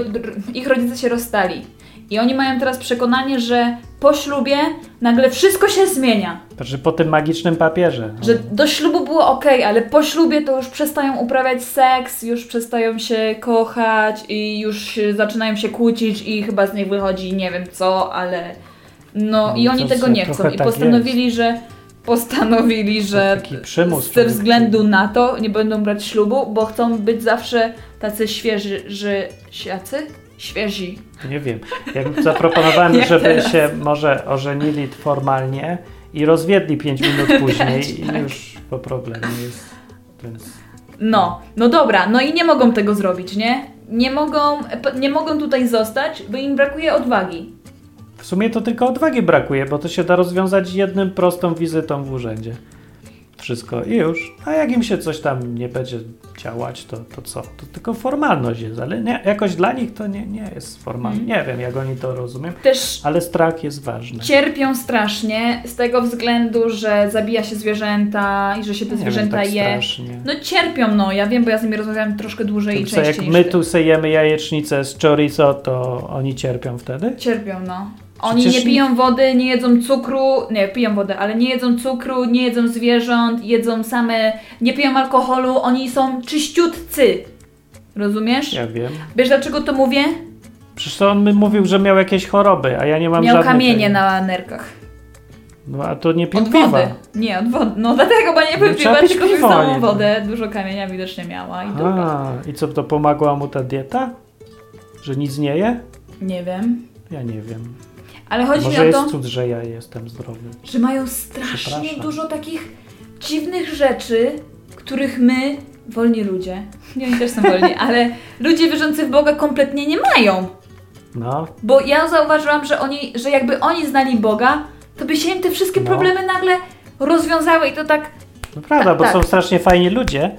ich rodzice się rozstali. I oni mają teraz przekonanie, że po ślubie nagle wszystko się zmienia. Znaczy po tym magicznym papierze. Że do ślubu było ok, ale po ślubie to już przestają uprawiać seks, już przestają się kochać i już zaczynają się kłócić i chyba z nich wychodzi nie wiem co, ale no, No, i oni tego nie chcą i tak postanowili, że postanowili, że taki przymus ze względu na to nie będą brać ślubu, bo chcą być zawsze tacy świeży, że jacy? Świeżi. Nie wiem. Ja zaproponowałem, żeby teraz? się może ożenili formalnie i rozwiedli 5 minut później i tak. już po problemie jest. Więc No, no dobra, no i nie mogą tego zrobić, nie? Nie mogą, nie mogą tutaj zostać, bo im brakuje odwagi. w sumie to tylko odwagi brakuje, bo to się da rozwiązać jednym prostą wizytą w urzędzie. Wszystko i już. A jak im się coś tam nie będzie działać, to, to co? To tylko formalność jest, ale nie, jakoś dla nich to nie, nie jest formalne. Mhm. Nie wiem, jak oni to rozumieją, Też ale strach jest ważny. cierpią strasznie z tego względu, że zabija się zwierzęta i że się te Nie wiem, zwierzęta tak je. strasznie. No cierpią, no, ja wiem, bo ja z nimi rozmawiam troszkę dłużej i To jak częściej my niż ty. tu sejemy jajecznicę z chorizo, to oni cierpią wtedy? Cierpią, no. Oni Przecież nie piją wody, nie jedzą cukru, nie, piją wodę, ale nie jedzą cukru, nie jedzą zwierząt, jedzą same, nie piją alkoholu, oni są czyściutcy. Rozumiesz? Ja wiem. Wiesz dlaczego to mówię? Przecież to on mi mówił, że miał jakieś choroby, a ja nie mam Miał żadnych. kamienie na nerkach. No a to nie pił Od piwa. wody. Nie, od wody. No dlatego, bo nie pił No, piwa, tylko pił samą wodę. Dużo kamienia widocznie miała i. A, i co, to pomagła mu ta dieta? Że nic nie je? Nie wiem. Ja nie wiem. Ale chodzi Może mi o jest to, cud, że ja jestem zdrowy. że mają strasznie Przepraszam. dużo takich dziwnych rzeczy, których my, wolni ludzie, nie oni też są wolni, ale ludzie wierzący w Boga kompletnie nie mają. No, Bo ja zauważyłam, że oni, że jakby oni znali Boga, to by się im te wszystkie No. problemy nagle rozwiązały i to tak to prawda, Tak, bo tak. są strasznie fajni ludzie,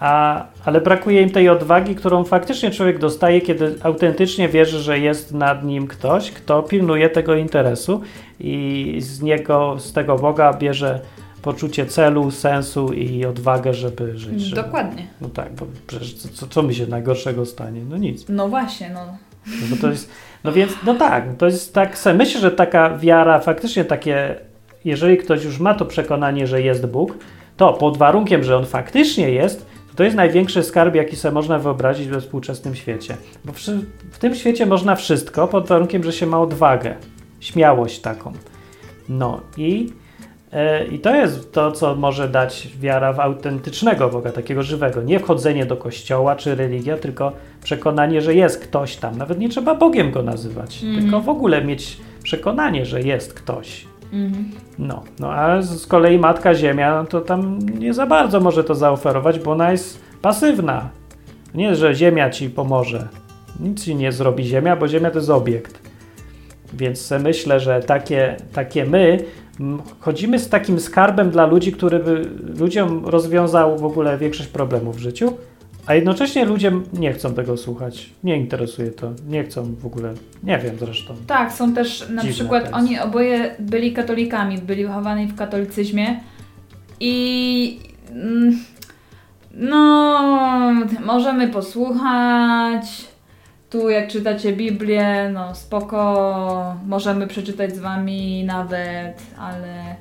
a, ale brakuje im tej odwagi, którą faktycznie człowiek dostaje, kiedy autentycznie wierzy, że jest nad nim ktoś, kto pilnuje tego interesu i z niego, z tego Boga bierze poczucie celu, sensu i odwagę, żeby żyć. Żeby, dokładnie. No tak, bo przecież co, co, mi się najgorszego stanie? No nic. No właśnie, no. No to jest, no więc, no tak, to jest tak, myślę, że taka wiara, faktycznie takie, jeżeli ktoś już ma to przekonanie, że jest Bóg, to pod warunkiem, że on faktycznie jest, to, jest największy skarb, jaki sobie można wyobrazić we współczesnym świecie. Bo w, tym świecie można wszystko, pod warunkiem, że się ma odwagę, śmiałość taką. No i, e, i to jest to, co może dać wiara w autentycznego Boga, takiego żywego. Nie wchodzenie do kościoła czy religia, tylko przekonanie, że jest ktoś tam. Nawet nie trzeba Bogiem go nazywać, Mhm. tylko w ogóle mieć przekonanie, że jest ktoś. Mhm. No, no a z kolei Matka Ziemia, no to tam nie za bardzo może to zaoferować, bo ona jest pasywna. Nie, że Ziemia ci pomoże. Nic ci nie zrobi Ziemia, bo Ziemia to jest obiekt. Więc myślę, że takie, takie my chodzimy z takim skarbem dla ludzi, który by ludziom rozwiązał w ogóle większość problemów w życiu, a jednocześnie ludzie nie chcą tego słuchać. Nie interesuje to. Nie chcą w ogóle. Nie wiem zresztą. Tak, są też na Dziwne przykład jest. oni oboje byli katolikami, byli wychowani w katolicyzmie i mm, no możemy posłuchać. Tu jak czytacie Biblię, no spoko, możemy przeczytać z wami nawet, ale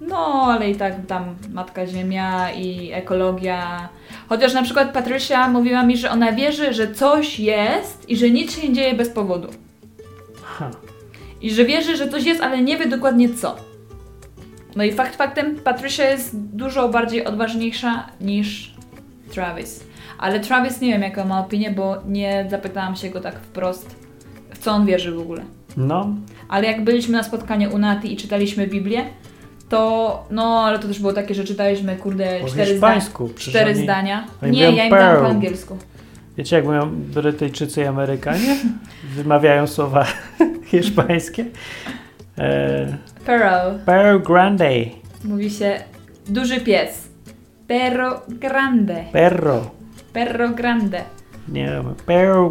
no, ale i tak tam Matka Ziemia i ekologia. Chociaż na przykład Patrycja mówiła mi, że ona wierzy, że coś jest i że nic się nie dzieje bez powodu. Ha. I że wierzy, że coś jest, ale nie wie dokładnie co. No i fakt faktem, Patricia jest dużo bardziej odważniejsza niż Travis. Ale Travis nie wiem, jaką ma opinię, bo nie zapytałam się go tak wprost, w co on wierzy w ogóle. No, Ale jak byliśmy na spotkaniu u Nati i czytaliśmy Biblię, to no, ale to też było takie, że czytaliśmy, kurde, po cztery, hiszpańsku. zda- cztery oni- zdania. oni Nie, ja im dam po angielsku. Wiecie, jak mówią Brytyjczycy i Amerykanie? Wymawiają słowa hiszpańskie. E, Perro. Perro Grande. Mówi się duży pies. Perro grande. Perro. Perro grande. Nie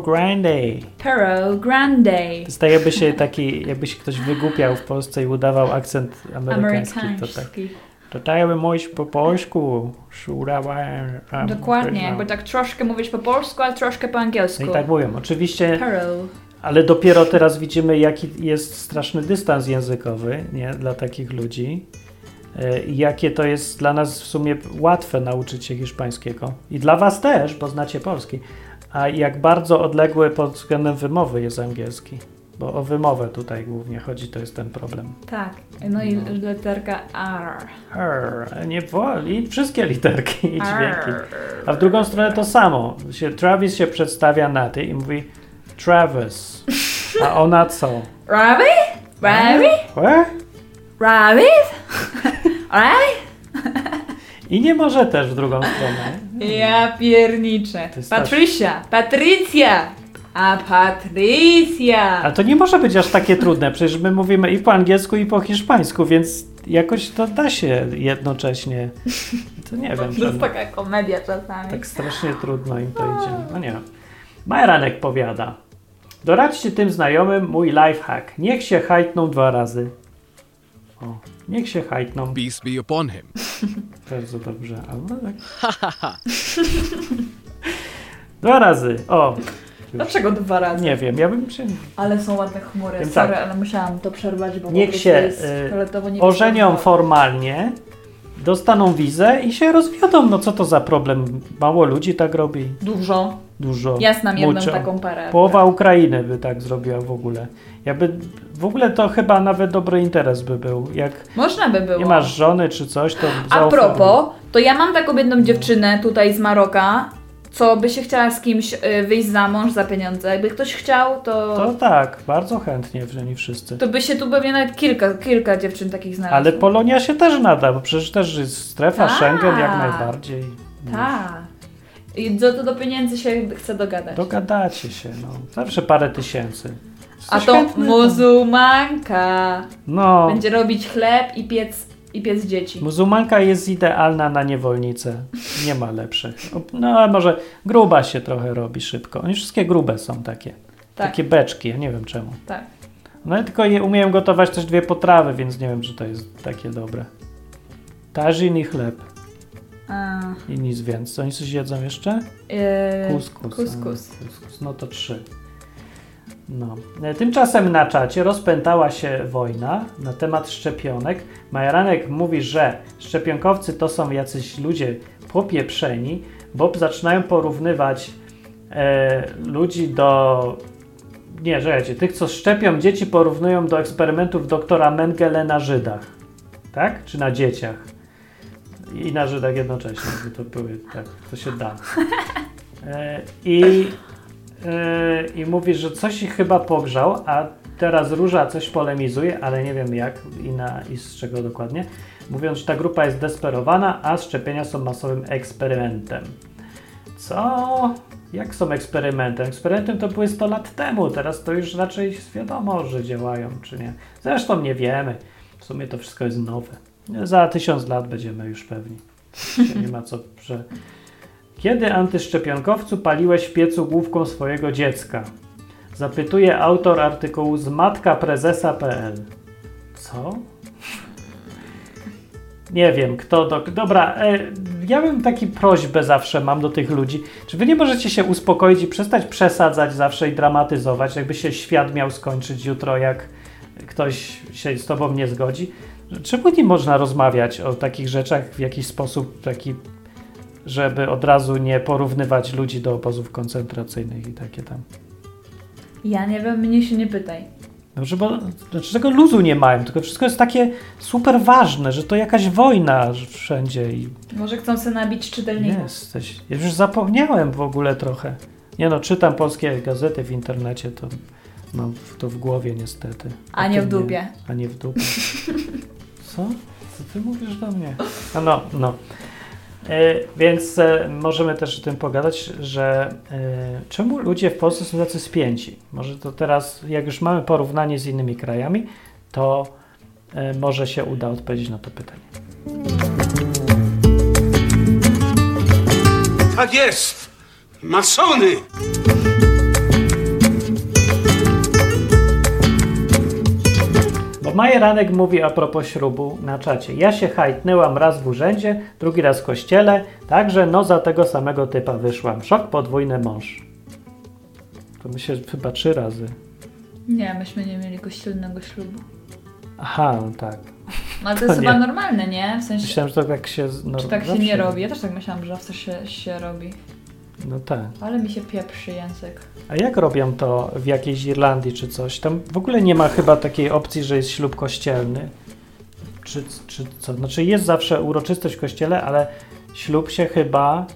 Grande. Perro grande. To jest tak jakby się taki, jakby się ktoś wygłupiał w Polsce i udawał akcent amerykański. To tak. To tak jakby mówić po polsku. Szurałem. Dokładnie, no. jakby tak troszkę mówić po polsku, ale troszkę po angielsku. No i tak mówią. Oczywiście Perro. Ale dopiero teraz widzimy, jaki jest straszny dystans językowy nie, dla takich ludzi. e, I jakie to jest dla nas w sumie łatwe nauczyć się hiszpańskiego. I dla Was też, bo znacie polski. A jak bardzo odległy pod względem wymowy jest angielski. Bo o wymowę tutaj głównie chodzi, to jest ten problem. Tak. No i literka R. R, nie woli, wszystkie literki i dźwięki. A w drugą stronę to samo. Się, Travis się przedstawia na ty i mówi Travis. A ona co? Rabbit? Rabbit? What? Rabbit? I nie może też w drugą stronę. Ja pierniczę. To jest Patrycja, Patrycja, a Patrycja. Ale to nie może być aż takie trudne, przecież my mówimy i po angielsku, i po hiszpańsku, więc jakoś to da się jednocześnie. To nie wiem, To jest taka komedia czasami. tak strasznie trudno im to idzie. No nie. Majranek powiada. Doradźcie tym znajomym mój lifehack. Niech się hajtną dwa razy. O, niech się hajtną. Peace be upon him. Bardzo dobrze. Albo tak. Dwa razy. O, Dlaczego dwa razy? nie wiem, ja bym się Ale są ładne chmury. Więc Sorry, tak. ale musiałam to przerwać, bo Niech po prostu się, jest y, fioletowo nie ożenią formalnie, dostaną wizę i się rozwiodą. No co to za problem? Mało ludzi tak robi. Dużo. Dużo. Ja znam jedną Mucho. taką parę. Połowa Ukrainy by tak zrobiła w ogóle. Jakby, w ogóle to chyba nawet dobry interes by był. Jak Można by było. nie masz żony czy coś, to A zaoferuj. propos, to ja mam taką jedną dziewczynę tutaj z Maroka, co by się chciała z kimś y, wyjść za mąż za pieniądze. Jakby ktoś chciał, to, To tak, bardzo chętnie, że nie wszyscy. to by się tu pewnie nawet kilka, kilka dziewczyn takich znalazło. Ale Polonia się też nada, bo przecież też jest strefa Tak. Schengen jak najbardziej. No, Tak. I co to do pieniędzy się chce dogadać. Dogadacie się, no. Zawsze parę tysięcy. A to chętnego. muzułmanka. No, Będzie robić chleb i piec, i piec dzieci. muzułmanka jest idealna na niewolnicę. Nie ma lepszych. No, ale może gruba się trochę robi szybko. Oni wszystkie grube są takie. Tak. Takie beczki, ja nie wiem czemu. Tak. No i tylko je umieją gotować też dwie potrawy, więc nie wiem, czy to jest takie dobre. Tażin i chleb. A, I nic więcej. Oni coś jedzą jeszcze? yy, Kuskus. Kuskus. A, kuskus. No to trzy. No. E, Tymczasem na czacie rozpętała się wojna na temat szczepionek. Majeranek mówi, że szczepionkowcy to są jacyś ludzie popieprzeni, bo zaczynają porównywać e, ludzi do... Nie, czekajcie, tych co szczepią dzieci porównują do eksperymentów doktora Mengele na Żydach. Tak? Czy na dzieciach? I na Żydach jednocześnie, to były, tak, to się da. E, I, I mówi, że coś chyba pogrzał, a teraz Róża coś polemizuje, ale nie wiem jak i, na, i z czego dokładnie, mówiąc, że ta grupa jest desperowana, a szczepienia są masowym eksperymentem. Co Jak są eksperymentem? Eksperymentem to były 100 lat temu, teraz to już raczej wiadomo, że działają, czy nie. Zresztą nie wiemy. W sumie to wszystko jest nowe. Za tysiąc lat będziemy już pewni. Nie ma co, że... Kiedy antyszczepionkowcu paliłeś w piecu główką swojego dziecka? Zapytuje autor artykułu z matkaprezesa.pl. Co? Nie wiem, kto do... Dobra, e, ja bym taki prośbę zawsze mam do tych ludzi. Czy wy nie możecie się uspokoić i przestać przesadzać zawsze i dramatyzować, jakby się świat miał skończyć jutro, jak ktoś się z tobą nie zgodzi? Czemu nie można rozmawiać o takich rzeczach w jakiś sposób taki, żeby od razu nie porównywać ludzi do obozów koncentracyjnych i takie tam? Ja nie wiem, mnie się nie pytaj. Dobrze, bo znaczy tego luzu nie mają, tylko wszystko jest takie super ważne, że to jakaś wojna wszędzie i Może chcą sobie nabić czytelników. jesteś. Ja już zapomniałem w ogóle trochę. Nie no, czytam polskie gazety w internecie, to mam to w głowie niestety. A nie w dupie. a nie w dupie. Co? Co ty mówisz do mnie? A no, no. E, więc e, możemy też o tym pogadać, że e, czemu ludzie w Polsce są tacy spięci? Może to teraz, jak już mamy porównanie z innymi krajami, to może się uda odpowiedzieć na to pytanie. Tak jest! Masony! Bo Majeranek mówi a propos ślubu na czacie. Ja się hajtnęłam raz w urzędzie, drugi raz w kościele, także no za tego samego typa wyszłam. Szok podwójny mąż. To my się chyba trzy razy. Nie, myśmy nie mieli kościelnego ślubu. Aha, no tak. No ale to To jest nie. chyba normalne, nie? W sensie, Myślałem, że to tak się... No, czy tak się nie robi? Ja też tak myślałam, że zawsze się, się robi. No tak. Ale mi się pieprzy język. A jak robią to w jakiejś Irlandii czy coś? Tam w ogóle nie ma chyba takiej opcji, że jest ślub kościelny. Czy, czy co? Znaczy jest zawsze uroczystość w kościele, ale ślub się chyba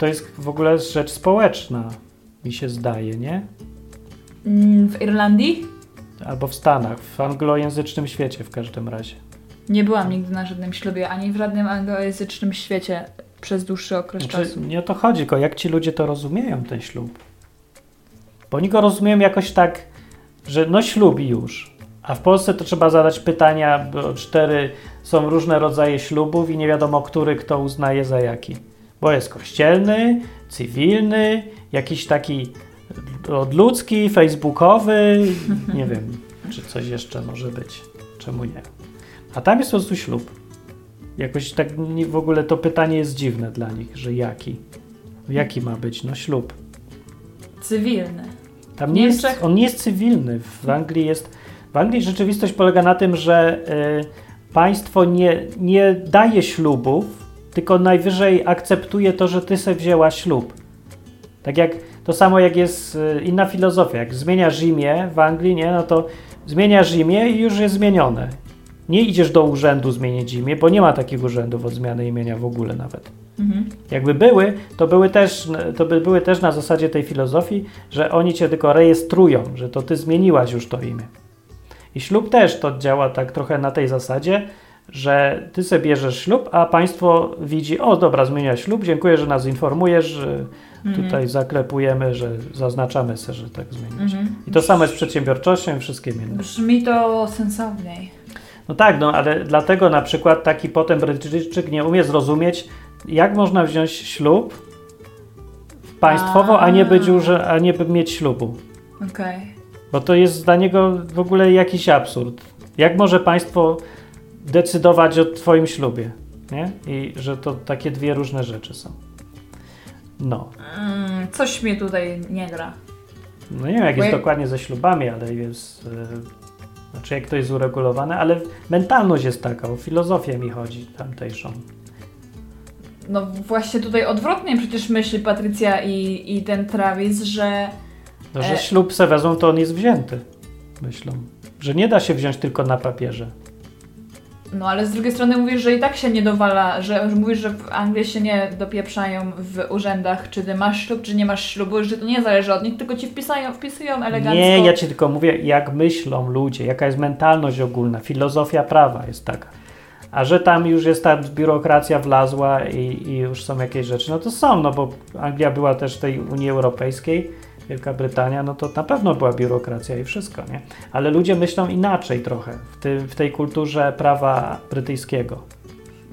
to jest w ogóle rzecz społeczna, mi się zdaje, nie? Mm, W Irlandii? Albo w Stanach, w anglojęzycznym świecie w każdym razie. Nie byłam nigdy na żadnym ślubie, ani w żadnym anglojęzycznym świecie przez dłuższy okres Znaczy, czasu. nie o to chodzi, tylko jak ci ludzie to rozumieją, ten ślub. Bo oni go rozumieją jakoś tak, że no ślubi już. A w Polsce to trzeba zadać pytania, bo cztery są różne rodzaje ślubów i nie wiadomo, który kto uznaje za jaki. Bo jest kościelny, cywilny, jakiś taki odludzki, facebookowy, nie wiem, czy coś jeszcze może być. Czemu nie? A tam jest po prostu ślub. Jakoś tak w ogóle to pytanie jest dziwne dla nich, że jaki? Jaki ma być? No ślub. Cywilny. Tam nie jest, on nie jest cywilny. W Anglii jest. W Anglii rzeczywistość polega na tym, że y, państwo nie, nie daje ślubów, tylko najwyżej akceptuje to, że ty se wzięła ślub. Tak jak to samo jak jest y, inna filozofia. Jak zmieniasz imię w Anglii, nie, no to zmieniasz imię i już jest zmienione. Nie idziesz do urzędu zmienić imię, bo nie ma takich urzędów od zmiany imienia w ogóle nawet. Mhm. Jakby były, to były też, to by były też na zasadzie tej filozofii, że oni cię tylko rejestrują, że to ty zmieniłaś już to imię. I ślub też to działa tak trochę na tej zasadzie, że ty sobie bierzesz ślub, a państwo widzi, o dobra, zmieniłaś ślub, dziękuję, że nas informujesz, że tutaj zaklepujemy, że zaznaczamy sobie, że tak zmieniłaś. Mhm. I to samo jest z przedsiębiorczością i wszystkim innym. Brzmi to sensowniej. No tak, no ale dlatego na przykład taki potem Brytyjczyk nie umie zrozumieć, jak można wziąć ślub państwowo, a nie być urze- a nie mieć ślubu. Okej. Bo to jest dla niego w ogóle jakiś absurd. Jak może państwo decydować o twoim ślubie? Nie? I że to takie dwie różne rzeczy są. No. Mm, coś mnie tutaj nie gra. No nie wiem, jak Bo jest dokładnie ze ślubami, ale jest... e, znaczy, jak to jest uregulowane, ale mentalność jest taka, o filozofię mi chodzi tamtejszą. No właśnie tutaj odwrotnie przecież myśli Patrycja i, i ten Travis, że No, że E. ślub se wezmą, to on jest wzięty. Myślą. Że nie da się wziąć tylko na papierze. No ale z drugiej strony mówisz, że i tak się nie dowala, że, mówisz, że w Anglii się nie dopieprzają w urzędach, czy ty masz ślub, czy nie masz ślubu, że to nie zależy od nich, tylko ci wpisają, wpisują elegancko. Nie, ja ci tylko mówię, jak myślą ludzie, jaka jest mentalność ogólna, filozofia prawa jest taka. A że tam już jest ta biurokracja wlazła i, i już są jakieś rzeczy, no to są, no bo Anglia była też w tej Unii Europejskiej, Wielka Brytania, no to na pewno była biurokracja i wszystko, nie? Ale ludzie myślą inaczej trochę w, ty, w tej kulturze prawa brytyjskiego.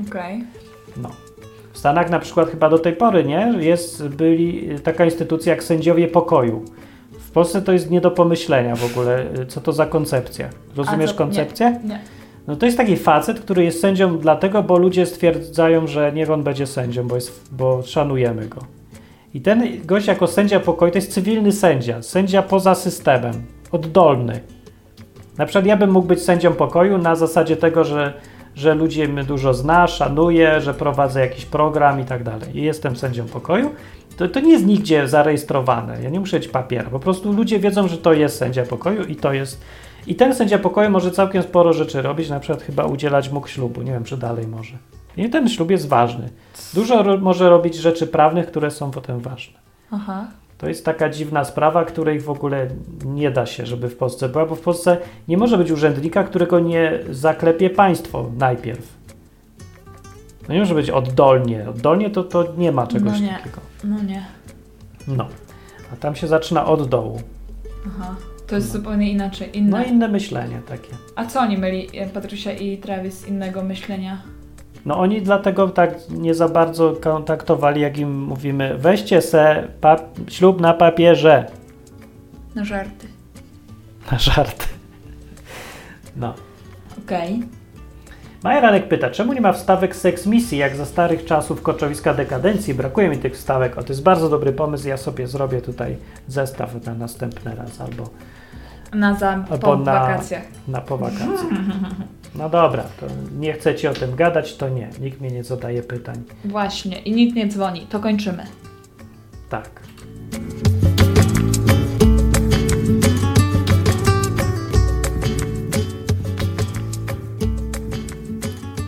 Okej. No. W Stanach na przykład chyba do tej pory, nie? Jest byli taka instytucja jak sędziowie pokoju. W Polsce to jest nie do pomyślenia w ogóle, co to za koncepcja. Rozumiesz co- koncepcję? Nie. No to jest taki facet, który jest sędzią dlatego, bo ludzie stwierdzają, że niech on będzie sędzią, bo, jest, bo szanujemy go. I ten gość jako sędzia pokoju to jest cywilny sędzia, sędzia poza systemem, oddolny. Na przykład ja bym mógł być sędzią pokoju na zasadzie tego, że, że ludzi mnie dużo zna, szanuję, że prowadzę jakiś program i tak dalej. I jestem sędzią pokoju. To, to nie jest nigdzie zarejestrowane. Ja nie muszę mieć papiera. Po prostu ludzie wiedzą, że to jest sędzia pokoju i to jest. I ten sędzia pokoju może całkiem sporo rzeczy robić, na przykład chyba udzielać mógł ślubu. Nie wiem, czy dalej może. I ten ślub jest ważny. Dużo ro- może robić rzeczy prawnych, które są potem ważne. Aha. To jest taka dziwna sprawa, której w ogóle nie da się, żeby w Polsce była, bo w Polsce nie może być urzędnika, którego nie zaklepie państwo najpierw. No nie może być oddolnie. Oddolnie to, to nie ma czegoś No nie. takiego. No nie. No. A tam się zaczyna od dołu. Aha. To jest zupełnie inaczej. No Inne. inne myślenie takie. A co oni mieli, Patrycja i Travis, innego myślenia? No oni dlatego tak nie za bardzo kontaktowali, jak im mówimy, weźcie se ślub na papierze. Na żarty. Na żarty. No. Okej. Majeranek pyta, czemu nie ma wstawek seks misji, jak za starych czasów koczowiska dekadencji? Brakuje mi tych wstawek. O, to jest bardzo dobry pomysł, ja sobie zrobię tutaj zestaw na następny raz albo Na za, Albo po na- wakacjach. na po wakacjach. No dobra, to nie chcecie o tym gadać, to nie. Nikt mnie nie zadaje pytań. Właśnie. I nikt nie dzwoni. To kończymy. Tak.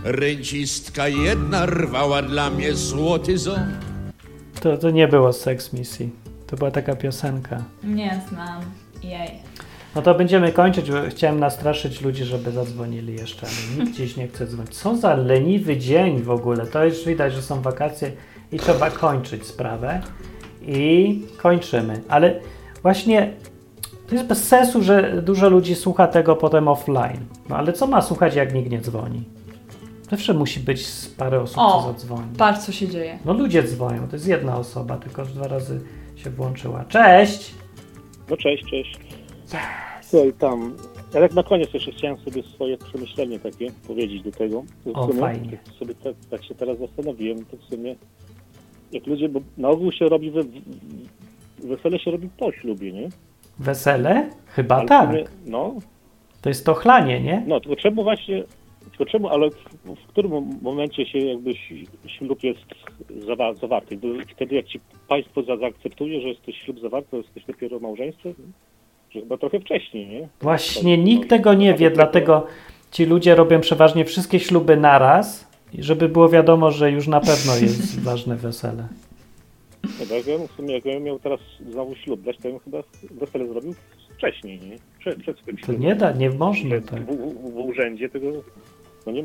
Rencistka jedna rwała dla mnie złoty ząb. To, to nie było seks misji. To była taka piosenka. Nie znam. Jej. No to będziemy kończyć, bo chciałem nastraszyć ludzi, żeby zadzwonili jeszcze, ale nikt dziś nie chce dzwonić. Co za leniwy dzień w ogóle. To już widać, że są wakacje i trzeba kończyć sprawę. I kończymy. Ale właśnie to jest bez sensu, że dużo ludzi słucha tego potem offline. No ale co ma słuchać, jak nikt nie dzwoni? Zawsze musi być z parę osób, O, co zadzwoni. Patrz, co się dzieje. No ludzie dzwonią, to jest jedna osoba, tylko dwa razy się włączyła. Cześć! No cześć, cześć. Słuchaj, tam, ja tak na koniec jeszcze chciałem sobie swoje przemyślenie takie powiedzieć do tego. W O, sumie, fajnie. Tak sobie tak, tak się teraz zastanowiłem, to w sumie jak ludzie, bo na ogół się robi, we, wesele się robi po ślubie, nie? Wesele? Chyba Ale tak. sumie, no, To jest to chlanie, nie? no, tylko czemu właśnie, tylko czemu, ale w, w którym momencie się jakby ślub jest zawa zawarty? Bo wtedy jak ci państwo za zaakceptuje, że jesteś ślub zawarty, to jesteś dopiero małżeństwem? Chyba trochę wcześniej, nie? Właśnie To- nikt tego nie wie, to- dlatego ci ludzie robią przeważnie wszystkie śluby naraz, i żeby było wiadomo, że już na pewno jest ważne wesele. No tak, ja w sumie, jak ja miał teraz znowu ślub dać, to ja bym chyba wesele zrobił wcześniej, nie? Przed, przed swoim To ślubem. nie da, nie można w, tak. w, w, w urzędzie tego, no nie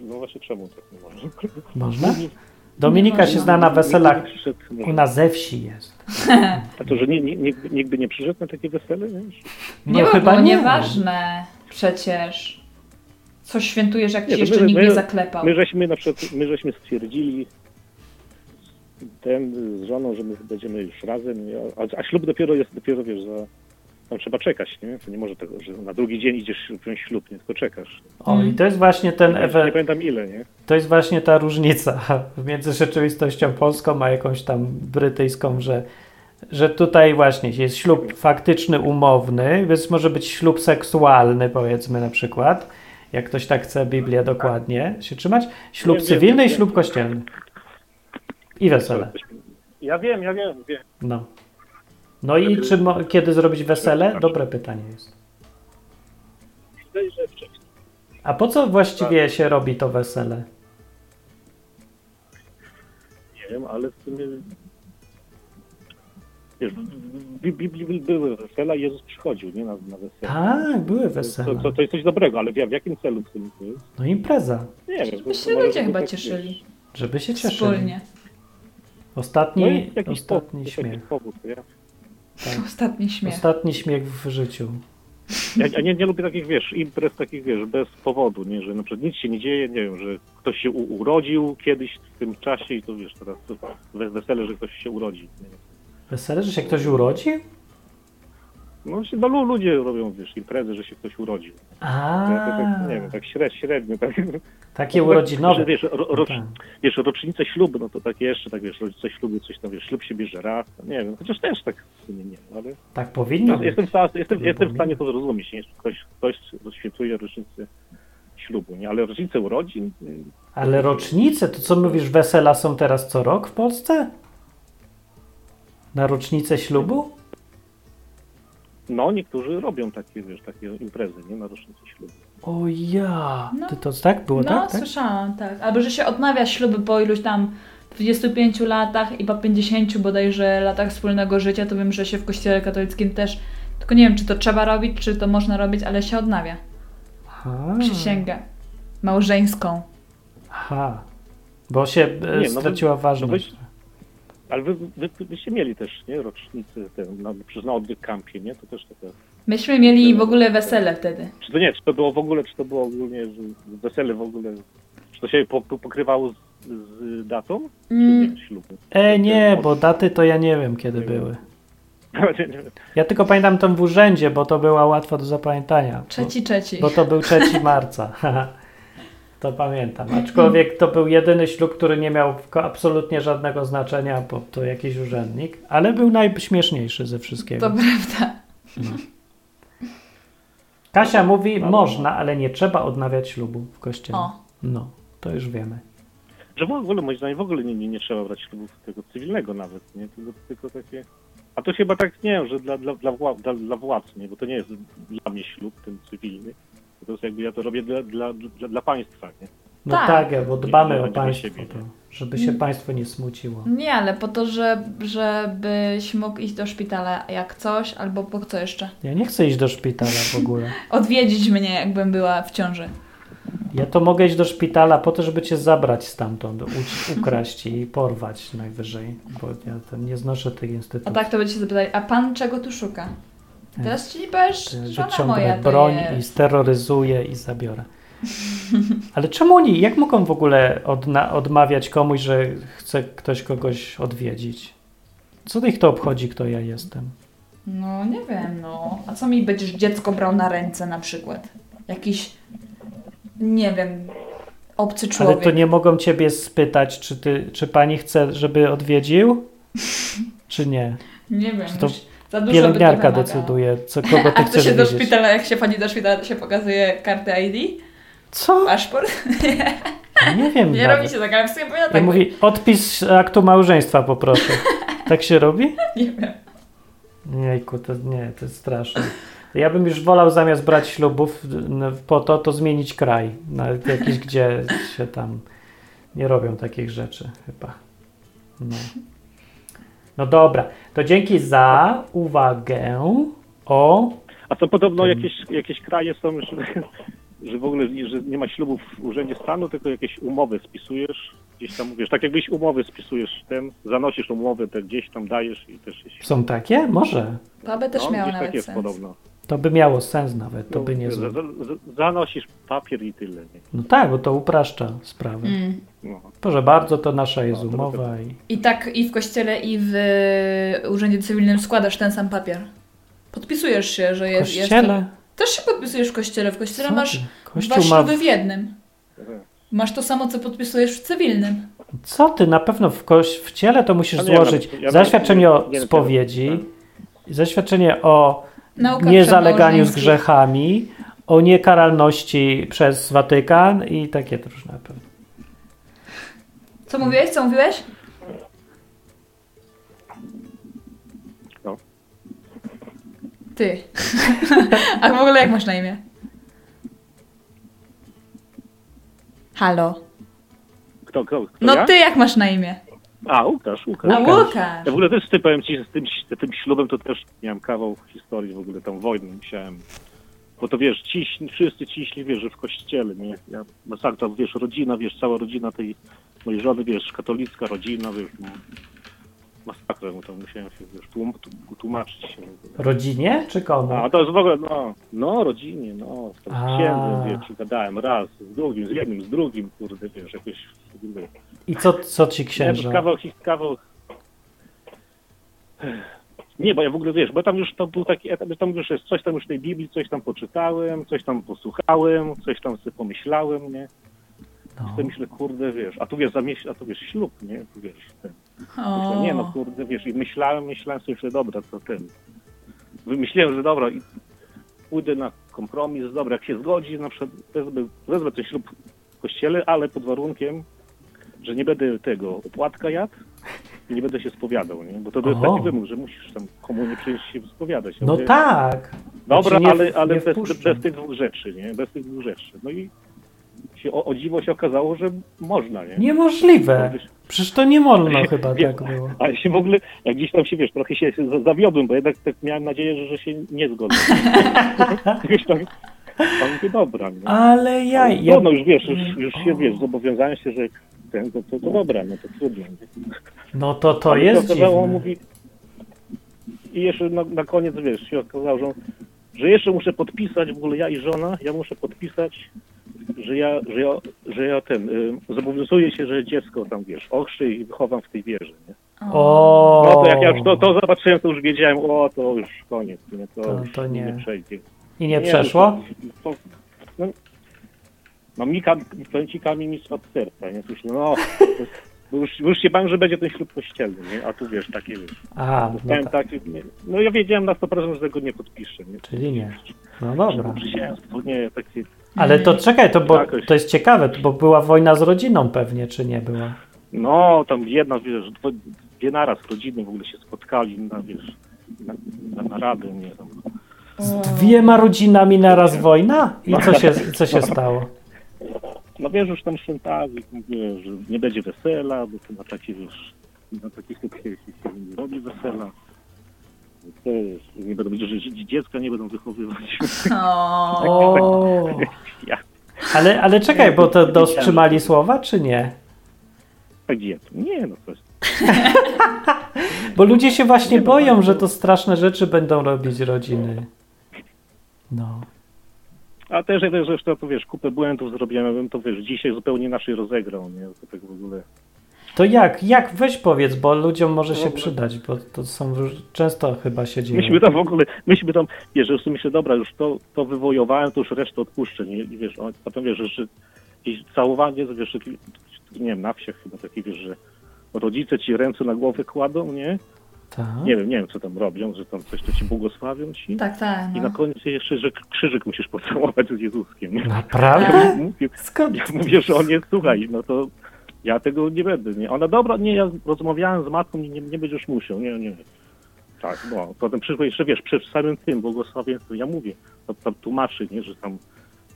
no właśnie czemu tak nie można? Można? Dominika się zna na weselach. U nas ze wsi jest. A to, że nie, nie, nikt, nikt by nie przyszedł na takie wesele, nie? No nie, chyba było nie. nieważne. Przecież. Co świętujesz, jak Nie, ci jeszcze my- nikt my- nie zaklepał? My żeśmy na przykład, my żeśmy stwierdzili ten z żoną, że my będziemy już razem, a, a ślub dopiero jest, dopiero wiesz, za, tam trzeba czekać, nie? To nie może tego, że na drugi dzień idziesz wziąć ślub, nie? Tylko czekasz. O, i to jest właśnie ten ewe, nie pamiętam ile, nie? to jest właśnie ta różnica między rzeczywistością polską a jakąś tam brytyjską, że, że tutaj właśnie jest ślub faktyczny, umowny, więc może być ślub seksualny, powiedzmy na przykład, jak ktoś tak chce Biblię dokładnie się trzymać, ślub Wiem, wiem, cywilny i wiem. ślub kościelny. I wesele. Ja wiem, ja wiem, wiem. No. No i czy mo- kiedy zrobić wesele? Dobre pytanie jest. Wydaje, że wcześniej. A po co właściwie się robi to wesele? Nie wiem, ale w sumie wiesz, w Bi- Biblii były wesela i Jezus przychodził, nie, na, na wesele. Tak, były To, wesela. to, to jest coś dobrego, ale w, w jakim celu w tym to jest? No impreza, Nie wiem. Żeby się może ludzie chyba tak, cieszyli. wiesz, żeby się cieszyli. Wspólnie. No Ostatni, jest jakiś ostatni powód, jest jakiś śmiech. powód, nie? Ostatni śmiech. Ostatni śmiech w życiu. Ja, ja nie, nie lubię takich, wiesz, imprez takich, wiesz, bez powodu, nie, że na przykład nic się nie dzieje, nie wiem, że ktoś się u, urodził kiedyś w tym czasie i to, wiesz, teraz to we- wesele, że ktoś się urodzi. Nie? Wesele, że się ktoś urodzi? No, się, no lu- ludzie robią, wiesz, imprezy, że się ktoś urodził. A, Ja to tak, nie wiem, tak średnio, średnio tak. takie Że, urodzinowe. wiesz, ro, No ro, tak. wiesz, rocznice ślubu, no to takie jeszcze, tak wiesz, rocznice ślubu, coś tam, wiesz, ślub się bierze raz, no nie wiem, chociaż też tak w sumie nie wiem, ale Tak powinno no, być. jestem, jestem, jestem w stanie to zrozumieć, nie? Ktoś, ktoś rozświecuje rocznicę ślubu, nie? Ale rocznicę urodzin, Ale rocznice, to co mówisz, wesela są teraz co rok w Polsce? Na rocznicę ślubu? No niektórzy robią takie, wiesz, takie imprezy, nie? Na rocznicę ślubu. O ja! No. Ty to tak było, No, tak? tak? słyszałam, tak. Albo, że się odnawia śluby po iluś tam 25 latach i po 50 bodajże latach wspólnego życia, to wiem, że się w kościele katolickim też, tylko nie wiem, czy to trzeba robić, czy to można robić, ale się odnawia. Aha. Przysięgę małżeńską. Aha. Bo się e, Nie, no straciła ważność. Ale wy, wy, byście mieli też, nie? Rocznicę tę, na, przez na odwyk kampie, nie? To też taka... Myśmy mieli w ogóle wesele wtedy. Czy to nie, czy to było w ogóle, czy to było ogólnie, że wesele w ogóle, czy to się po, po, pokrywało z, z datą? Czy Mm, nie, ślubu? E, nie, bo daty to ja nie wiem kiedy były. Nie, nie. Ja tylko pamiętam tą w urzędzie, bo to była łatwa do zapamiętania. trzeci, trzeci. Bo, bo to był 3 marca. to pamiętam. Aczkolwiek to był jedyny ślub, który nie miał absolutnie żadnego znaczenia, bo to jakiś urzędnik, ale był najśmieszniejszy ze wszystkiego. To prawda. Kasia mówi, można, ale nie trzeba odnawiać ślubu w kościele. O, No, to już wiemy. Że w ogóle, moim zdaniem, w ogóle nie, nie, nie trzeba brać ślubów tego cywilnego nawet, nie? Tylko, tylko takie... A to chyba tak, nie wiem, że dla, dla, dla, wła, dla, dla władz, nie? Bo to nie jest dla mnie ślub, ten cywilny. To jest jakby, ja to robię dla, dla, dla, dla państwa, nie? No tak, Tak. bo dbamy Nie, o nie państwo, siebie, to, nie? żeby się państwo nie smuciło. nie, ale po to, że, żebyś mógł iść do szpitala jak coś, albo po co jeszcze? Ja nie chcę iść do szpitala w ogóle. Odwiedzić mnie, jakbym była w ciąży. Ja to mogę iść do szpitala po to, żeby cię zabrać stamtąd, u- ukraść i porwać najwyżej, bo ja tam nie znoszę tych A tak to by cię zapytali, a pan czego tu szuka? Teraz ci nie powiesz, To żona Wyciągnę moja to broń i steroryzuję i zabiorę. Ale czemu oni, jak mogą w ogóle odna- odmawiać komuś, że chce ktoś kogoś odwiedzić? Co ich to obchodzi, kto ja jestem? No nie wiem, no. A co mi będziesz dziecko brał na ręce na przykład? Jakiś, nie wiem, obcy Ale człowiek. to nie mogą ciebie spytać, czy, ty, czy pani chce, żeby odwiedził, czy nie? Nie wiem, Czy to za dużo Pielęgniarka decyduje, co, kogo ty A chcesz się do szpitala, jak się pani do szpitala, to się pokazuje kartę ID? Co? Paszport? Nie wiem Nie nawet. robi się tak, ale w sumie Ja tak mówi, odpis aktu małżeństwa poproszę. Tak się robi? nie wiem. Jejku, to nie, to jest straszne. Ja bym już wolał zamiast brać ślubów n- po to, to zmienić kraj. Na jakiś, gdzie się tam nie robią takich rzeczy chyba. No. No dobra, to dzięki za uwagę o... A to podobno jakieś, jakieś kraje są, że, że w ogóle że nie ma ślubów w urzędzie stanu, tylko jakieś umowy spisujesz. Gdzieś tam mówisz, tak jakbyś umowy spisujesz ten, zanosisz umowę, te gdzieś tam dajesz i też Są takie? Może. To by też no, gdzieś tak nawet jest sens. podobno. To by miało sens nawet, to by nie za- Zanosisz papier i tyle. Nie? No tak, bo to upraszcza sprawę. Mm. No. Proszę bardzo, to nasza jest No, to umowa i... I tak i w kościele, i w e, urzędzie cywilnym składasz ten sam papier. Podpisujesz się, że W jest. jest kościele? Też się podpisujesz w kościele. W kościele Co masz ty? dwa Kościół ma... śluby w jednym. Masz to samo, co podpisujesz w cywilnym. Co ty? Na pewno w, koś... w ciele to musisz nie, złożyć no, ja zaświadczenie o nie wiem, spowiedzi, tak. zaświadczenie o Nauka niezaleganiu z grzechami, o niekaralności przez Watykan i takie różne pewnie. Co mówiłeś? Co mówiłeś? No. Ty. A w ogóle jak masz na imię? Halo. Kto, kto, kto No ja? ty jak masz na imię? A, Łukasz, Łukasz. A Łukasz. Ja w ogóle też ty powiem ci, że z tym, z tym ślubem to też miałem kawał historii w ogóle, tam wojny musiałem. Bo to wiesz, ciśni, wszyscy ciśli, wiesz, że w kościele, nie? Ja, masakra, wiesz, rodzina, wiesz, cała rodzina tej mojej żony, wiesz, katolicka rodzina, wiesz, no, masakra, no to musiałem się, wiesz, tłum, tłum- tłumaczyć się. Rodzinie czy komu? A to jest w ogóle, no, no, rodzinie, no, z księdzem, wiesz, gadałem raz, z drugim, z jednym, z drugim, kurde, wiesz, jakoś w ogóle. I co, co ci księża? kawał, kawał. Nie, bo ja w ogóle wiesz, bo tam już to był taki etap, tam już jest coś tam już tej Biblii, coś tam poczytałem, coś tam posłuchałem, coś tam sobie pomyślałem, nie? No. I sobie myślę, kurde, wiesz, a tu wiesz, za miesiąc, a tu wiesz, ślub, nie? Tu wiesz, ten. Myślę, nie no, kurde, wiesz, i myślałem, myślałem sobie, że dobra, to ten. Wymyśliłem, że dobra, i pójdę na kompromis, dobra, jak się zgodzi, na przykład wezmę, wezmę ten ślub w kościele, ale pod warunkiem, że nie będę tego opłatka jadł i nie będę się spowiadał, nie? Bo to jest O. taki wymóg, że musisz tam komunie przyjść się spowiadać. Ja No mówię, tak. Dobra, Ja cię nie- ale, ale nie bez, bez tych dwóch rzeczy, nie? Bez tych dwóch rzeczy. No i się, o, o dziwo się okazało, że można, nie? Niemożliwe. Przecież to nie wolno chyba tak było. Ale się w ogóle, jak gdzieś tam się, wiesz, trochę się za- zawiodłem, bo jednak tak miałem nadzieję, że, że się nie zgodzę. Gdzieś tam, mówię, dobra, nie? Ale ja... ja... No, no już wiesz, już, już się, wiesz, zobowiązałem się, że ten, to, to, to dobra, no to trudno. nie? No to to Ale jest okazało, dziwne. mówi... I jeszcze na, na koniec, wiesz, się okazało, że, że jeszcze muszę podpisać, w ogóle ja i żona, ja muszę podpisać, że ja, że ja, że ja ten, y, zobowiązuję się, że dziecko tam, wiesz, ochrzczę i wychowam w tej wierze, nie? O. No to jak ja już to, to zobaczyłem, to już wiedziałem, o, to już koniec, nie? To, To- to nie. przejdzie. I nie przeszło? To, no, no mi, kam, powiem ci, kamień z serca, nie? Myślę, no, bo już, już się bałem, że będzie ten ślub kościelny, nie? A tu wiesz, takie wiesz. A, no, tak. nie, no ja wiedziałem na 100%, że tego nie podpiszę, nie? Czyli nie. No dobra. Przysięstwo, nie, takie... Ale to czekaj, to, bo, to jest ciekawe, bo była wojna z rodziną pewnie, czy nie była? No, tam jedna, wiesz, dwie naraz rodziny w ogóle się spotkali na, wiesz, na, na naradę, nie? Tam. Z dwiema rodzinami naraz wojna? I co się, co się stało? No wiesz, już tam świętali, wiesz, że nie będzie wesela, bo to na takie, wiesz, na takich ślub się, nie robi wesela. To jest, nie będą, że że dziecka nie będą wychowywać. O. O. Ja, Ale, ale czekaj, bo to dotrzymali słowa, czy nie? tak gdzie? Nie, no to jest, Bo ludzie się właśnie boją, że to straszne rzeczy będą robić rodziny. No. A też, też zresztą, to wiesz, kupę błędów zrobiłem, ja bym to, wiesz, dzisiaj zupełnie inaczej rozegrał, nie? To tak w ogóle... To jak? Jak? Weź powiedz, bo ludziom może się przydać, bo to są często chyba się dzieje. Myśmy tam w ogóle, myśmy tam, wiesz, sobie myślę, dobra, już to, to wywojowałem, to już resztę odpuszczę, nie? I wiesz, on, potem wiesz, że jakieś całowanie, wiesz, nie wiem, na wsiach chyba taki, wiesz, że rodzice ci ręce na głowę kładą, nie? Tak. Nie wiem, nie wiem, co tam robią, że tam coś to ci błogosławią ci. Tak, tak. I No. na koniec jeszcze, że krzyżyk musisz pocałować z Jezuskiem, nie? Naprawdę? Ja mówię, Skąd? ja mówię, że on jest, słuchaj, no to ja tego nie będę, nie? Ona, dobra, nie, ja rozmawiałem z matką, nie, nie, nie będziesz musiał, nie, nie. Tak, no, potem przyszło jeszcze, wiesz, przed samym tym błogosławieństwem, ja mówię, to tam tłumaczy, nie, że tam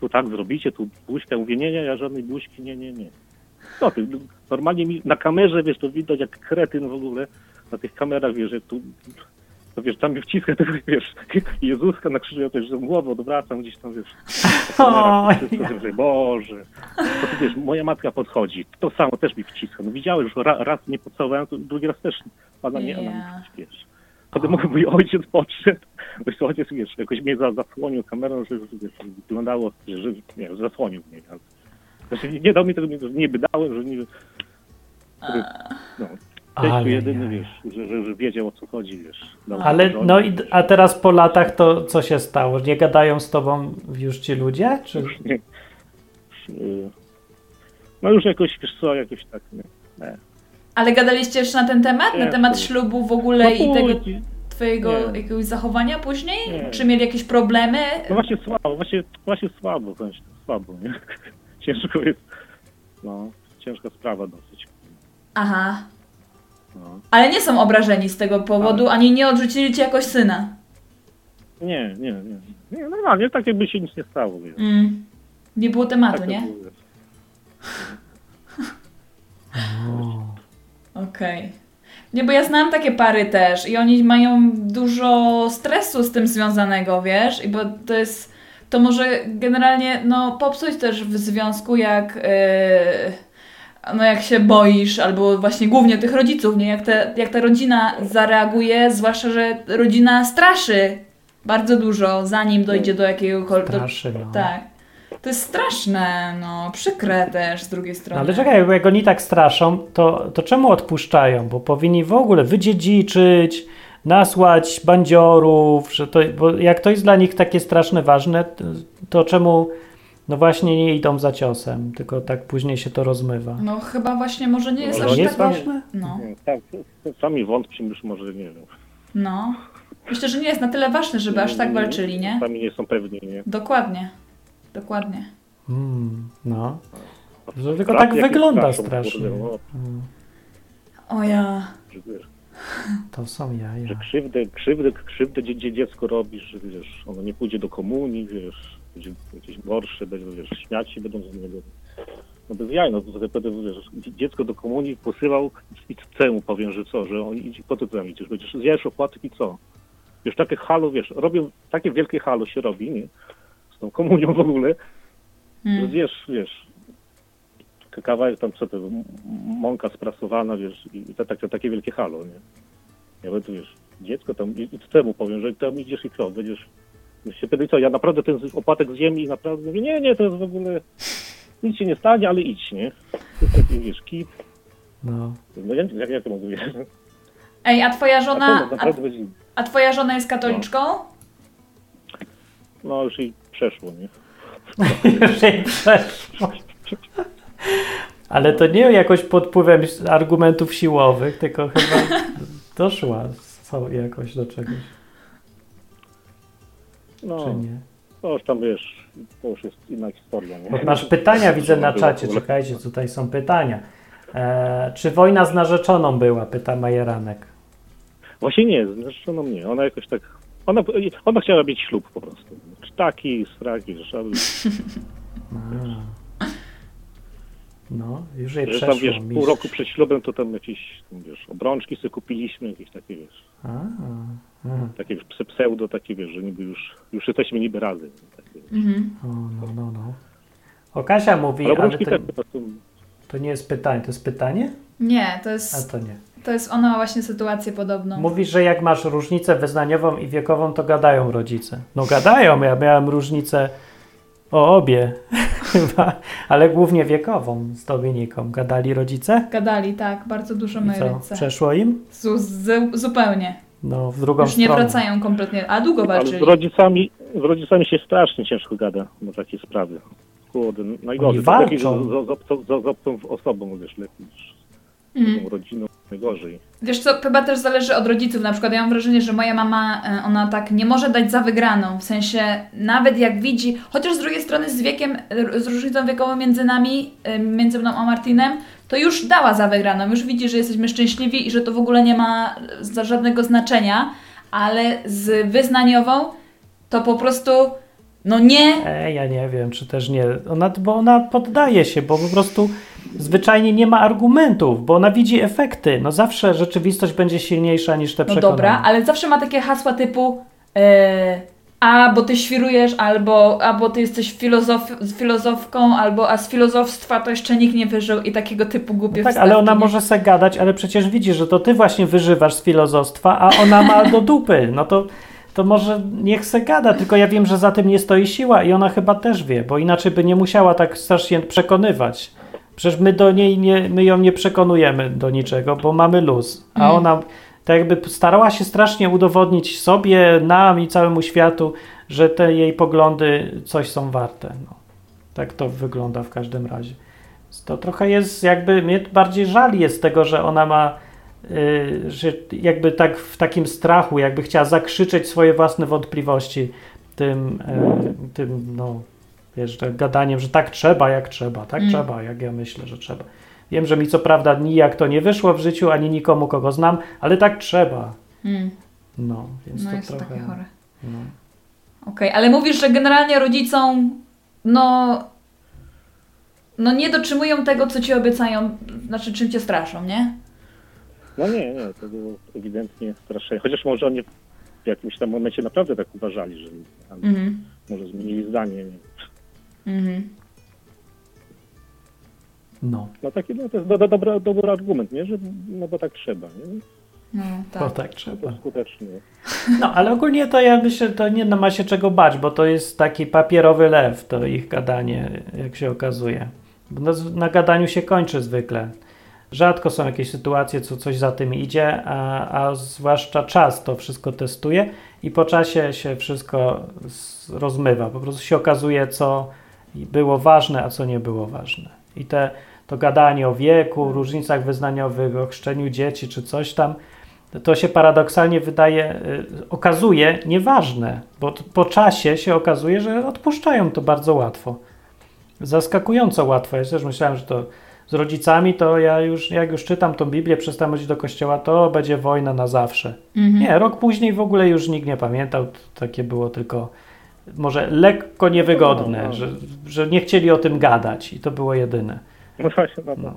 tu tak zrobicie, tu buźkę, mówię, nie, nie, ja żadnej buźki, nie, nie, nie. Co ty, normalnie mi na kamerze, wiesz, to widać jak kretyn w ogóle, na tych kamerach, wiesz, że tu, to wiesz, tam mi wciska tego, wiesz, Jezuska na krzyżu, ja też głowę odwracam gdzieś tam, wiesz, kamerach, Oj, wszystko, że Boże. To ty wiesz, moja matka podchodzi, to samo też mi wciska. No widziałeś, że ra, raz mnie pocałowałem, to drugi raz też ona nie, ona Ja. mi wiesz. Potem mój, mój ojciec podszedł, bo ojciec, wiesz, jakoś mnie za, zasłonił kamerą, że, wiesz, wyglądało, że, że nie wiem, zasłonił mnie. Znaczy nie, nie dał mi tego, nie, wydałem, że nie no, Ale jedyny, wiesz, że, że, wiedział o co chodzi, wiesz. Dał Ale żonie. no i a teraz po latach to co się stało? Nie gadają z tobą już ci ludzie? Czy... Nie. Y, No już jakoś, wiesz co, jakoś tak, nie. nie. Ale gadaliście jeszcze na ten temat? Na Nie, temat to- ślubu w ogóle No i tego twojego Nie. jakiegoś zachowania później? Nie. Czy mieli jakieś problemy? No właśnie słabo, właśnie, właśnie słabo, właśnie słabo, nie? Ciężko jest, no, ciężka sprawa dosyć. Aha. No. Ale nie są obrażeni z tego powodu, ani nie odrzucili cię jakoś syna. Nie, nie, nie. Nie, normalnie, tak jakby się nic nie stało, wiesz. Mm. Nie było tematu, Tak nie? O. Okej. Nie, bo ja znam takie pary też i oni mają dużo stresu z tym związanego, wiesz? I bo to jest, to może generalnie, no, popsuć też w związku, jak, yy, no, jak się boisz, albo właśnie głównie tych rodziców, nie? Jak, te, jak ta rodzina zareaguje, zwłaszcza, że rodzina straszy bardzo dużo, zanim dojdzie do jakiegokolwiek... Straszy, no. Tak. To jest straszne, no, przykre też z drugiej No, strony. ale czekaj, bo jak oni tak straszą, to, to czemu odpuszczają? Bo powinni w ogóle wydziedziczyć, nasłać bandziorów, że to, bo jak to jest dla nich takie straszne, ważne, to czemu no właśnie nie idą za ciosem, tylko tak później się to rozmywa. No chyba właśnie może nie jest No, aż jest tak... ważne? No, Tak, sami wątpię, już może nie wiem. no. Myślę, że nie jest na tyle ważne, żeby aż tak walczyli, nie? Sami nie są pewni, nie? Dokładnie. Dokładnie. Mm, no. Że tylko tak wygląda strasznie. no, O ja. To są jaja. że krzywdę, krzywdę, krzywdę dzie, dzie, dziecko robisz, że wiesz, ono nie pójdzie do komunii, wiesz, będzie jakieś gorsze, będzie, wiesz, śmiać się będą z niego. No bez jaj, no to wtedy, wiesz, dziecko do komunii posyłał i co mu powiem, że co, że on idzie, po co tam idziesz, będziesz zjesz opłatek i co? Wiesz, takie halo, wiesz, robią, takie wielkie halo się robi, nie? Z tą komunią w ogóle, że Hmm. zjesz, wiesz, kawałek tam, co to, mąka sprasowana, wiesz, i to, takie, takie wielkie halo, nie? Ja będę, wiesz, dziecko tam, i, i temu powiem, że tam idziesz i co, będziesz się pytać, co, ja naprawdę ten opatek z ziemi, naprawdę, mówię, nie, nie, to jest w ogóle, nic się nie stanie, ale idź, nie? To jest taki, wiesz, kit, No. no ja, jak, jak to mogę wiedzieć? Ej, a twoja A żona... A, będzie, a twoja żona jest katoliczką? no już i przeszło, nie? Już jej przeszło. Ale to nie jakoś pod wpływem argumentów siłowych, tylko chyba doszła jakoś do czegoś, No, czy nie? to już tam, wiesz, to już jest inna historia, nie? Bo masz pytania, widzę na czacie, czekajcie, tutaj są pytania. E, czy wojna z narzeczoną była, pyta Majeranek. Właśnie nie, zresztą no nie. Ona jakoś tak. Ona, ona chciała mieć ślub po prostu. Taki, straki, że, A. No, już jej przeszło. tam wiesz, mistrz. pół roku przed ślubem to tam jakieś wiesz, obrączki sobie kupiliśmy, jakieś takie wiesz, A, a. takie pse- pseudo takie wiesz, że niby już, już jesteśmy niby razem. Takie. Mhm. O, no, no, no. O, Kasia mówi, Ale ale obrączki to, prostu. to nie jest pytanie, to jest pytanie? Nie, to A jest... to nie. To jest... Ona ma właśnie sytuację podobną. Mówisz, że jak masz różnicę wyznaniową i wiekową, to gadają rodzice. No gadają, ja miałem różnicę o obie chyba, ale głównie wiekową z Dominiką. Gadali rodzice? Gadali, tak. Bardzo dużo I my co, rodzice. przeszło im? Zu, z, zupełnie. No, w drugą Już nie stronę. wracają kompletnie. A długo Ale z walczyli. rodzicami, z rodzicami się strasznie ciężko gada na takie sprawy. Kurde, najgorzej. Oni z, z, z, obcą- z, z obcą osobą, wiesz, lepiej niż z Mm. rodziną, najgorzej. Wiesz co, chyba też zależy od rodziców. Na przykład ja mam wrażenie, że moja mama, e, ona tak nie może dać za wygraną. W sensie, nawet jak widzi, chociaż z drugiej strony z wiekiem, r- z różnicą wiekową między nami, e, między mną a Martinem, to już dała za wygraną. Już widzi, że jesteśmy szczęśliwi i że to w ogóle nie ma za żadnego znaczenia. Ale z wyznaniową to po prostu, no nie, Ej, ja nie wiem, czy też nie. Ona, bo ona poddaje się, bo po prostu zwyczajnie nie ma argumentów, bo ona widzi efekty. No zawsze rzeczywistość będzie silniejsza niż te No przekonania. dobra, ale zawsze ma takie hasła typu e, a, bo ty świrujesz, albo a, bo ty jesteś filozof, filozofką, albo a z filozofstwa to jeszcze nikt nie wyżył i takiego typu głupie No tak, wstawki, ale ona nie? może se gadać, ale przecież widzi, że to ty właśnie wyżywasz z filozofstwa, a ona ma do dupy. No to, to może niech se gada, tylko ja wiem, że za tym nie stoi siła i ona chyba też wie, bo inaczej by nie musiała tak strasznie przekonywać. Przecież my do niej nie, my ją nie przekonujemy do niczego, bo mamy luz. A Mm. ona tak jakby starała się strasznie udowodnić sobie, nam i całemu światu, że te jej poglądy coś są warte. No. Tak to wygląda w każdym razie. To trochę jest jakby, mnie bardziej żal jest tego, że ona ma, y, że jakby tak w takim strachu, jakby chciała zakrzyczeć swoje własne wątpliwości tym, y, tym no, wiesz, że gadaniem, że tak trzeba, jak trzeba, tak Mm. trzeba, jak ja myślę, że trzeba. Wiem, że mi co prawda nijak to nie wyszło w życiu, ani nikomu, kogo znam, ale tak trzeba. Mm, No, więc no to jest to trochę... takie chore. No. Okej, ale mówisz, że generalnie rodzicom, no, no nie dotrzymują tego, co ci obiecają, znaczy czym cię straszą, nie? No nie, nie, to było ewidentnie straszenie. Chociaż może oni w jakimś tam momencie naprawdę tak uważali, że tam Mhm. może zmienili zdanie. Nie? Mhm. No, No taki, no to jest do, do, dobry, dobry argument, nie? Że, no bo tak trzeba, nie? No, bo tak. tak No trzeba. to skutecznie. No, ale ogólnie to ja myślę, to nie no, ma się czego bać, bo to jest taki papierowy lew, to ich gadanie, jak się okazuje. Bo Na, na gadaniu się kończy zwykle. Rzadko są jakieś sytuacje, co coś za tym idzie, a, a zwłaszcza czas to wszystko testuje i po czasie się wszystko z- rozmywa. Po prostu się okazuje, co było ważne, a co nie było ważne. I te, to gadanie o wieku, różnicach wyznaniowych, o chrzczeniu dzieci czy coś tam, to się paradoksalnie wydaje, y, okazuje nieważne, bo po czasie się okazuje, że odpuszczają to bardzo łatwo. Zaskakująco łatwo. Ja też myślałem, że to z rodzicami to ja już, jak już czytam tą Biblię, przestałem chodzić do kościoła, to będzie wojna na zawsze. Mhm. Nie, rok później w ogóle już nikt nie pamiętał, takie było tylko może lekko niewygodne, No, no. że, że nie chcieli o tym gadać i to było jedyne. No właśnie, no, No.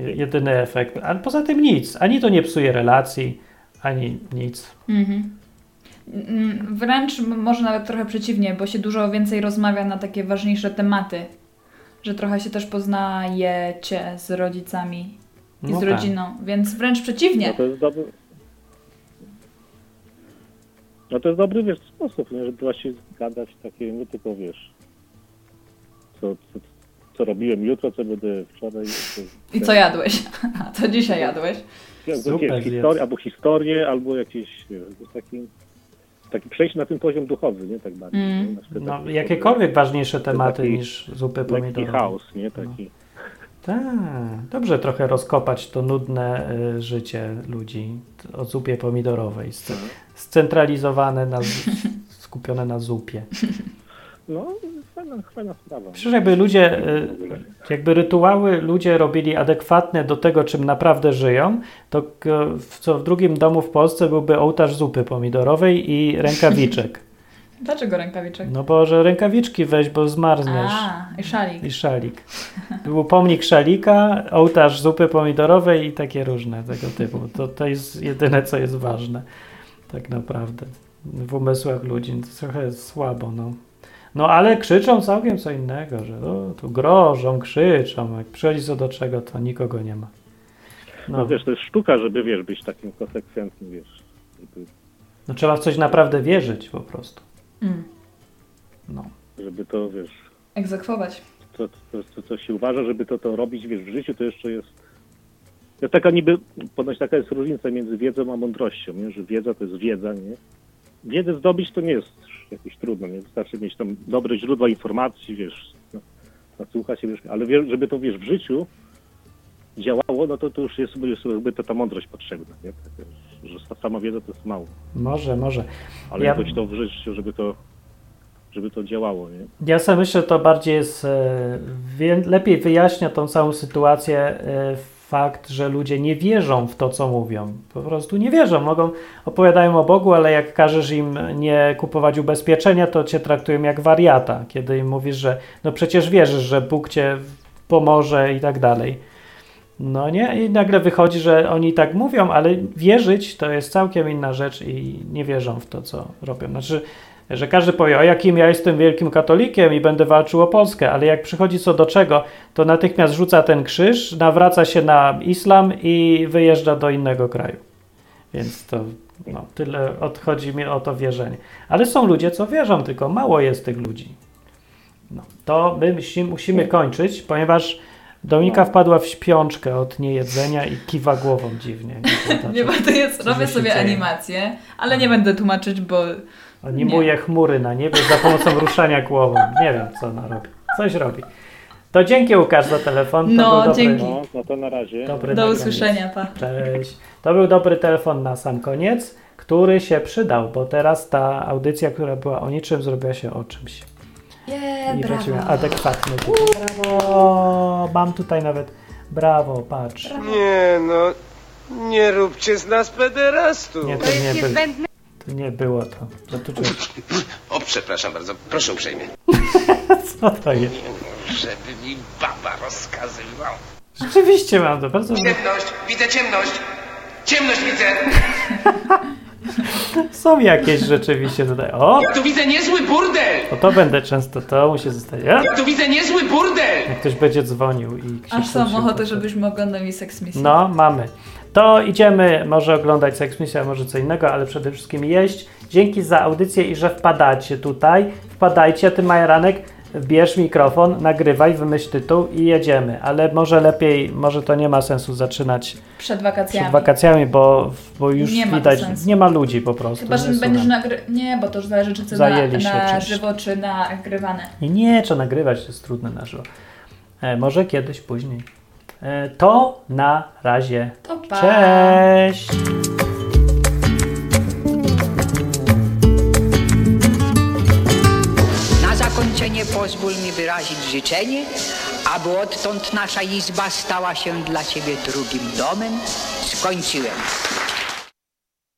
Jedyny efekt. Ale poza tym nic. Ani to nie psuje relacji, ani nic. Mhm. Mm, Wręcz może nawet trochę przeciwnie, bo się dużo więcej rozmawia na takie ważniejsze tematy. Że trochę się też poznajecie z rodzicami i No z tak. rodziną, więc wręcz przeciwnie. No to jest dobry. No to jest dobry wiesz, sposób, nie? żeby właśnie gadać takie, nie tylko wiesz, co, co, co robiłem jutro, co będę wczoraj. I co jadłeś? Co dzisiaj jadłeś? Jakby, Super albo historię, albo jakieś wiesz, taki, taki przejście na ten poziom duchowy, nie tak bardziej. Mm. nie? Na przykład No, taki- jakiekolwiek ważniejsze tematy taki niż zupy pomidorowe. chaos, nie? Taki. Tak, dobrze trochę rozkopać to nudne y, życie ludzi o zupie pomidorowej, sce- scentralizowane, na, skupione na zupie. No, fajna, fajna sprawa. Przecież jakby ludzie, y, jakby rytuały ludzie robili adekwatne do tego, czym naprawdę żyją, to w, co w drugim domu w Polsce byłby ołtarz zupy pomidorowej i rękawiczek. Dlaczego rękawiczek? No bo, że rękawiczki weź, bo zmarzniesz. A, i szalik. I szalik. Był pomnik szalika, ołtarz zupy pomidorowej i takie różne tego typu. To, to jest jedyne, co jest ważne. Tak naprawdę. W umysłach ludzi to trochę słabo, no. No ale krzyczą całkiem co innego, że o, tu grożą, krzyczą. Jak przychodzi co do czego, to nikogo nie ma. No. No, wiesz, to jest sztuka, żeby wiesz, być takim konsekwentnym, wiesz. Żeby, no trzeba w coś naprawdę wierzyć po prostu. Mm. No. żeby to, wiesz, Egzekwować. to, to, to, co się uważa, żeby to, to robić, wiesz, w życiu, to jeszcze jest... To taka niby, ponoć taka jest różnica między wiedzą a mądrością, nie? że wiedza to jest wiedza, nie? Wiedzę zdobyć to nie jest jakieś trudno, nie? Wystarczy mieć tam dobre źródła informacji, wiesz, no, nasłuchać się, wiesz, ale wie, żeby to, wiesz, w życiu działało, no to, to już jest, jest jakby to ta mądrość potrzebna, nie? Tak, że sama wiedza to jest mało, Może, może. ale Ja- jakoś to w życiu, żeby to, żeby to działało, nie? Ja sobie myślę, że to bardziej jest, e, lepiej wyjaśnia tą całą sytuację e, fakt, że ludzie nie wierzą w to, co mówią. Po prostu nie wierzą. Mogą, opowiadają o Bogu, ale jak każesz im nie kupować ubezpieczenia, to cię traktują jak wariata. Kiedy im mówisz, że no przecież wierzysz, że Bóg cię pomoże i tak dalej. No nie? I nagle wychodzi, że oni tak mówią, ale wierzyć to jest całkiem inna rzecz i nie wierzą w to, co robią. Znaczy, że każdy powie, o jakim ja jestem wielkim katolikiem i będę walczył o Polskę, ale jak przychodzi co do czego, to natychmiast rzuca ten krzyż, nawraca się na islam i wyjeżdża do innego kraju. Więc to no, tyle odchodzi mi o to wierzenie. Ale są ludzie, co wierzą, tylko mało jest tych ludzi. No, to my musi- musimy kończyć, ponieważ Dominika wpadła w śpiączkę od niejedzenia i kiwa głową dziwnie. Nie, bo to jest, robię sobie animację, ale nie będę tłumaczyć, bo Animuje chmury na niebie za pomocą ruszania głową. Nie wiem, co ona robi. Coś robi. To dzięki Łukasz za telefon. To No, był dobry, dzięki. No, no to na razie. Dobry do usłyszenia, pa. Cześć. To był dobry telefon na sam koniec, który się przydał, bo teraz ta audycja, która była o niczym, zrobiła się o czymś. Je, I brawo. adekwatny. Brawo! Mam tutaj nawet. Brawo, patrz. Nie no, nie róbcie z nas pederastów. Nie, to nie, by, to nie było to. to tu, O, przepraszam bardzo, proszę uprzejmie. co to jest? Żeby mi baba rozkazywał. Rzeczywiście mam to bardzo. Ciemność, widzę ciemność. Ciemność widzę. Są jakieś rzeczywiście tutaj. O, Tu widzę niezły burdel. to, to będę często, to musi zostać. O, Tu widzę niezły burdel. jak ktoś będzie dzwonił i Aż krzyczał są ochotę, żebyśmy oglądali Sex Mission. No, mamy. To idziemy może oglądać Sex Mission, a może co innego, ale przede wszystkim jeść. Dzięki za audycję i że wpadacie tutaj. Wpadajcie, ty Majeranek, bierz mikrofon, nagrywaj, wymyśl tytuł i jedziemy. Ale może lepiej, może to nie ma sensu zaczynać Przed wakacjami. przed wakacjami, bo, bo już Nie widać, nie ma ludzi po prostu. Chyba, że nie będziesz nagry... Nie, bo to już zależy, czy to na, Zajęli żywo, czy nagrywane. Nie, nie, trzeba nagrywać, to jest trudne na żywo. E, może kiedyś później. E, to na razie. To pa. Cześć! Na zakończenie pozwól mi wyrazić życzenie, aby odtąd nasza izba stała się dla Ciebie drugim domem. Skończyłem.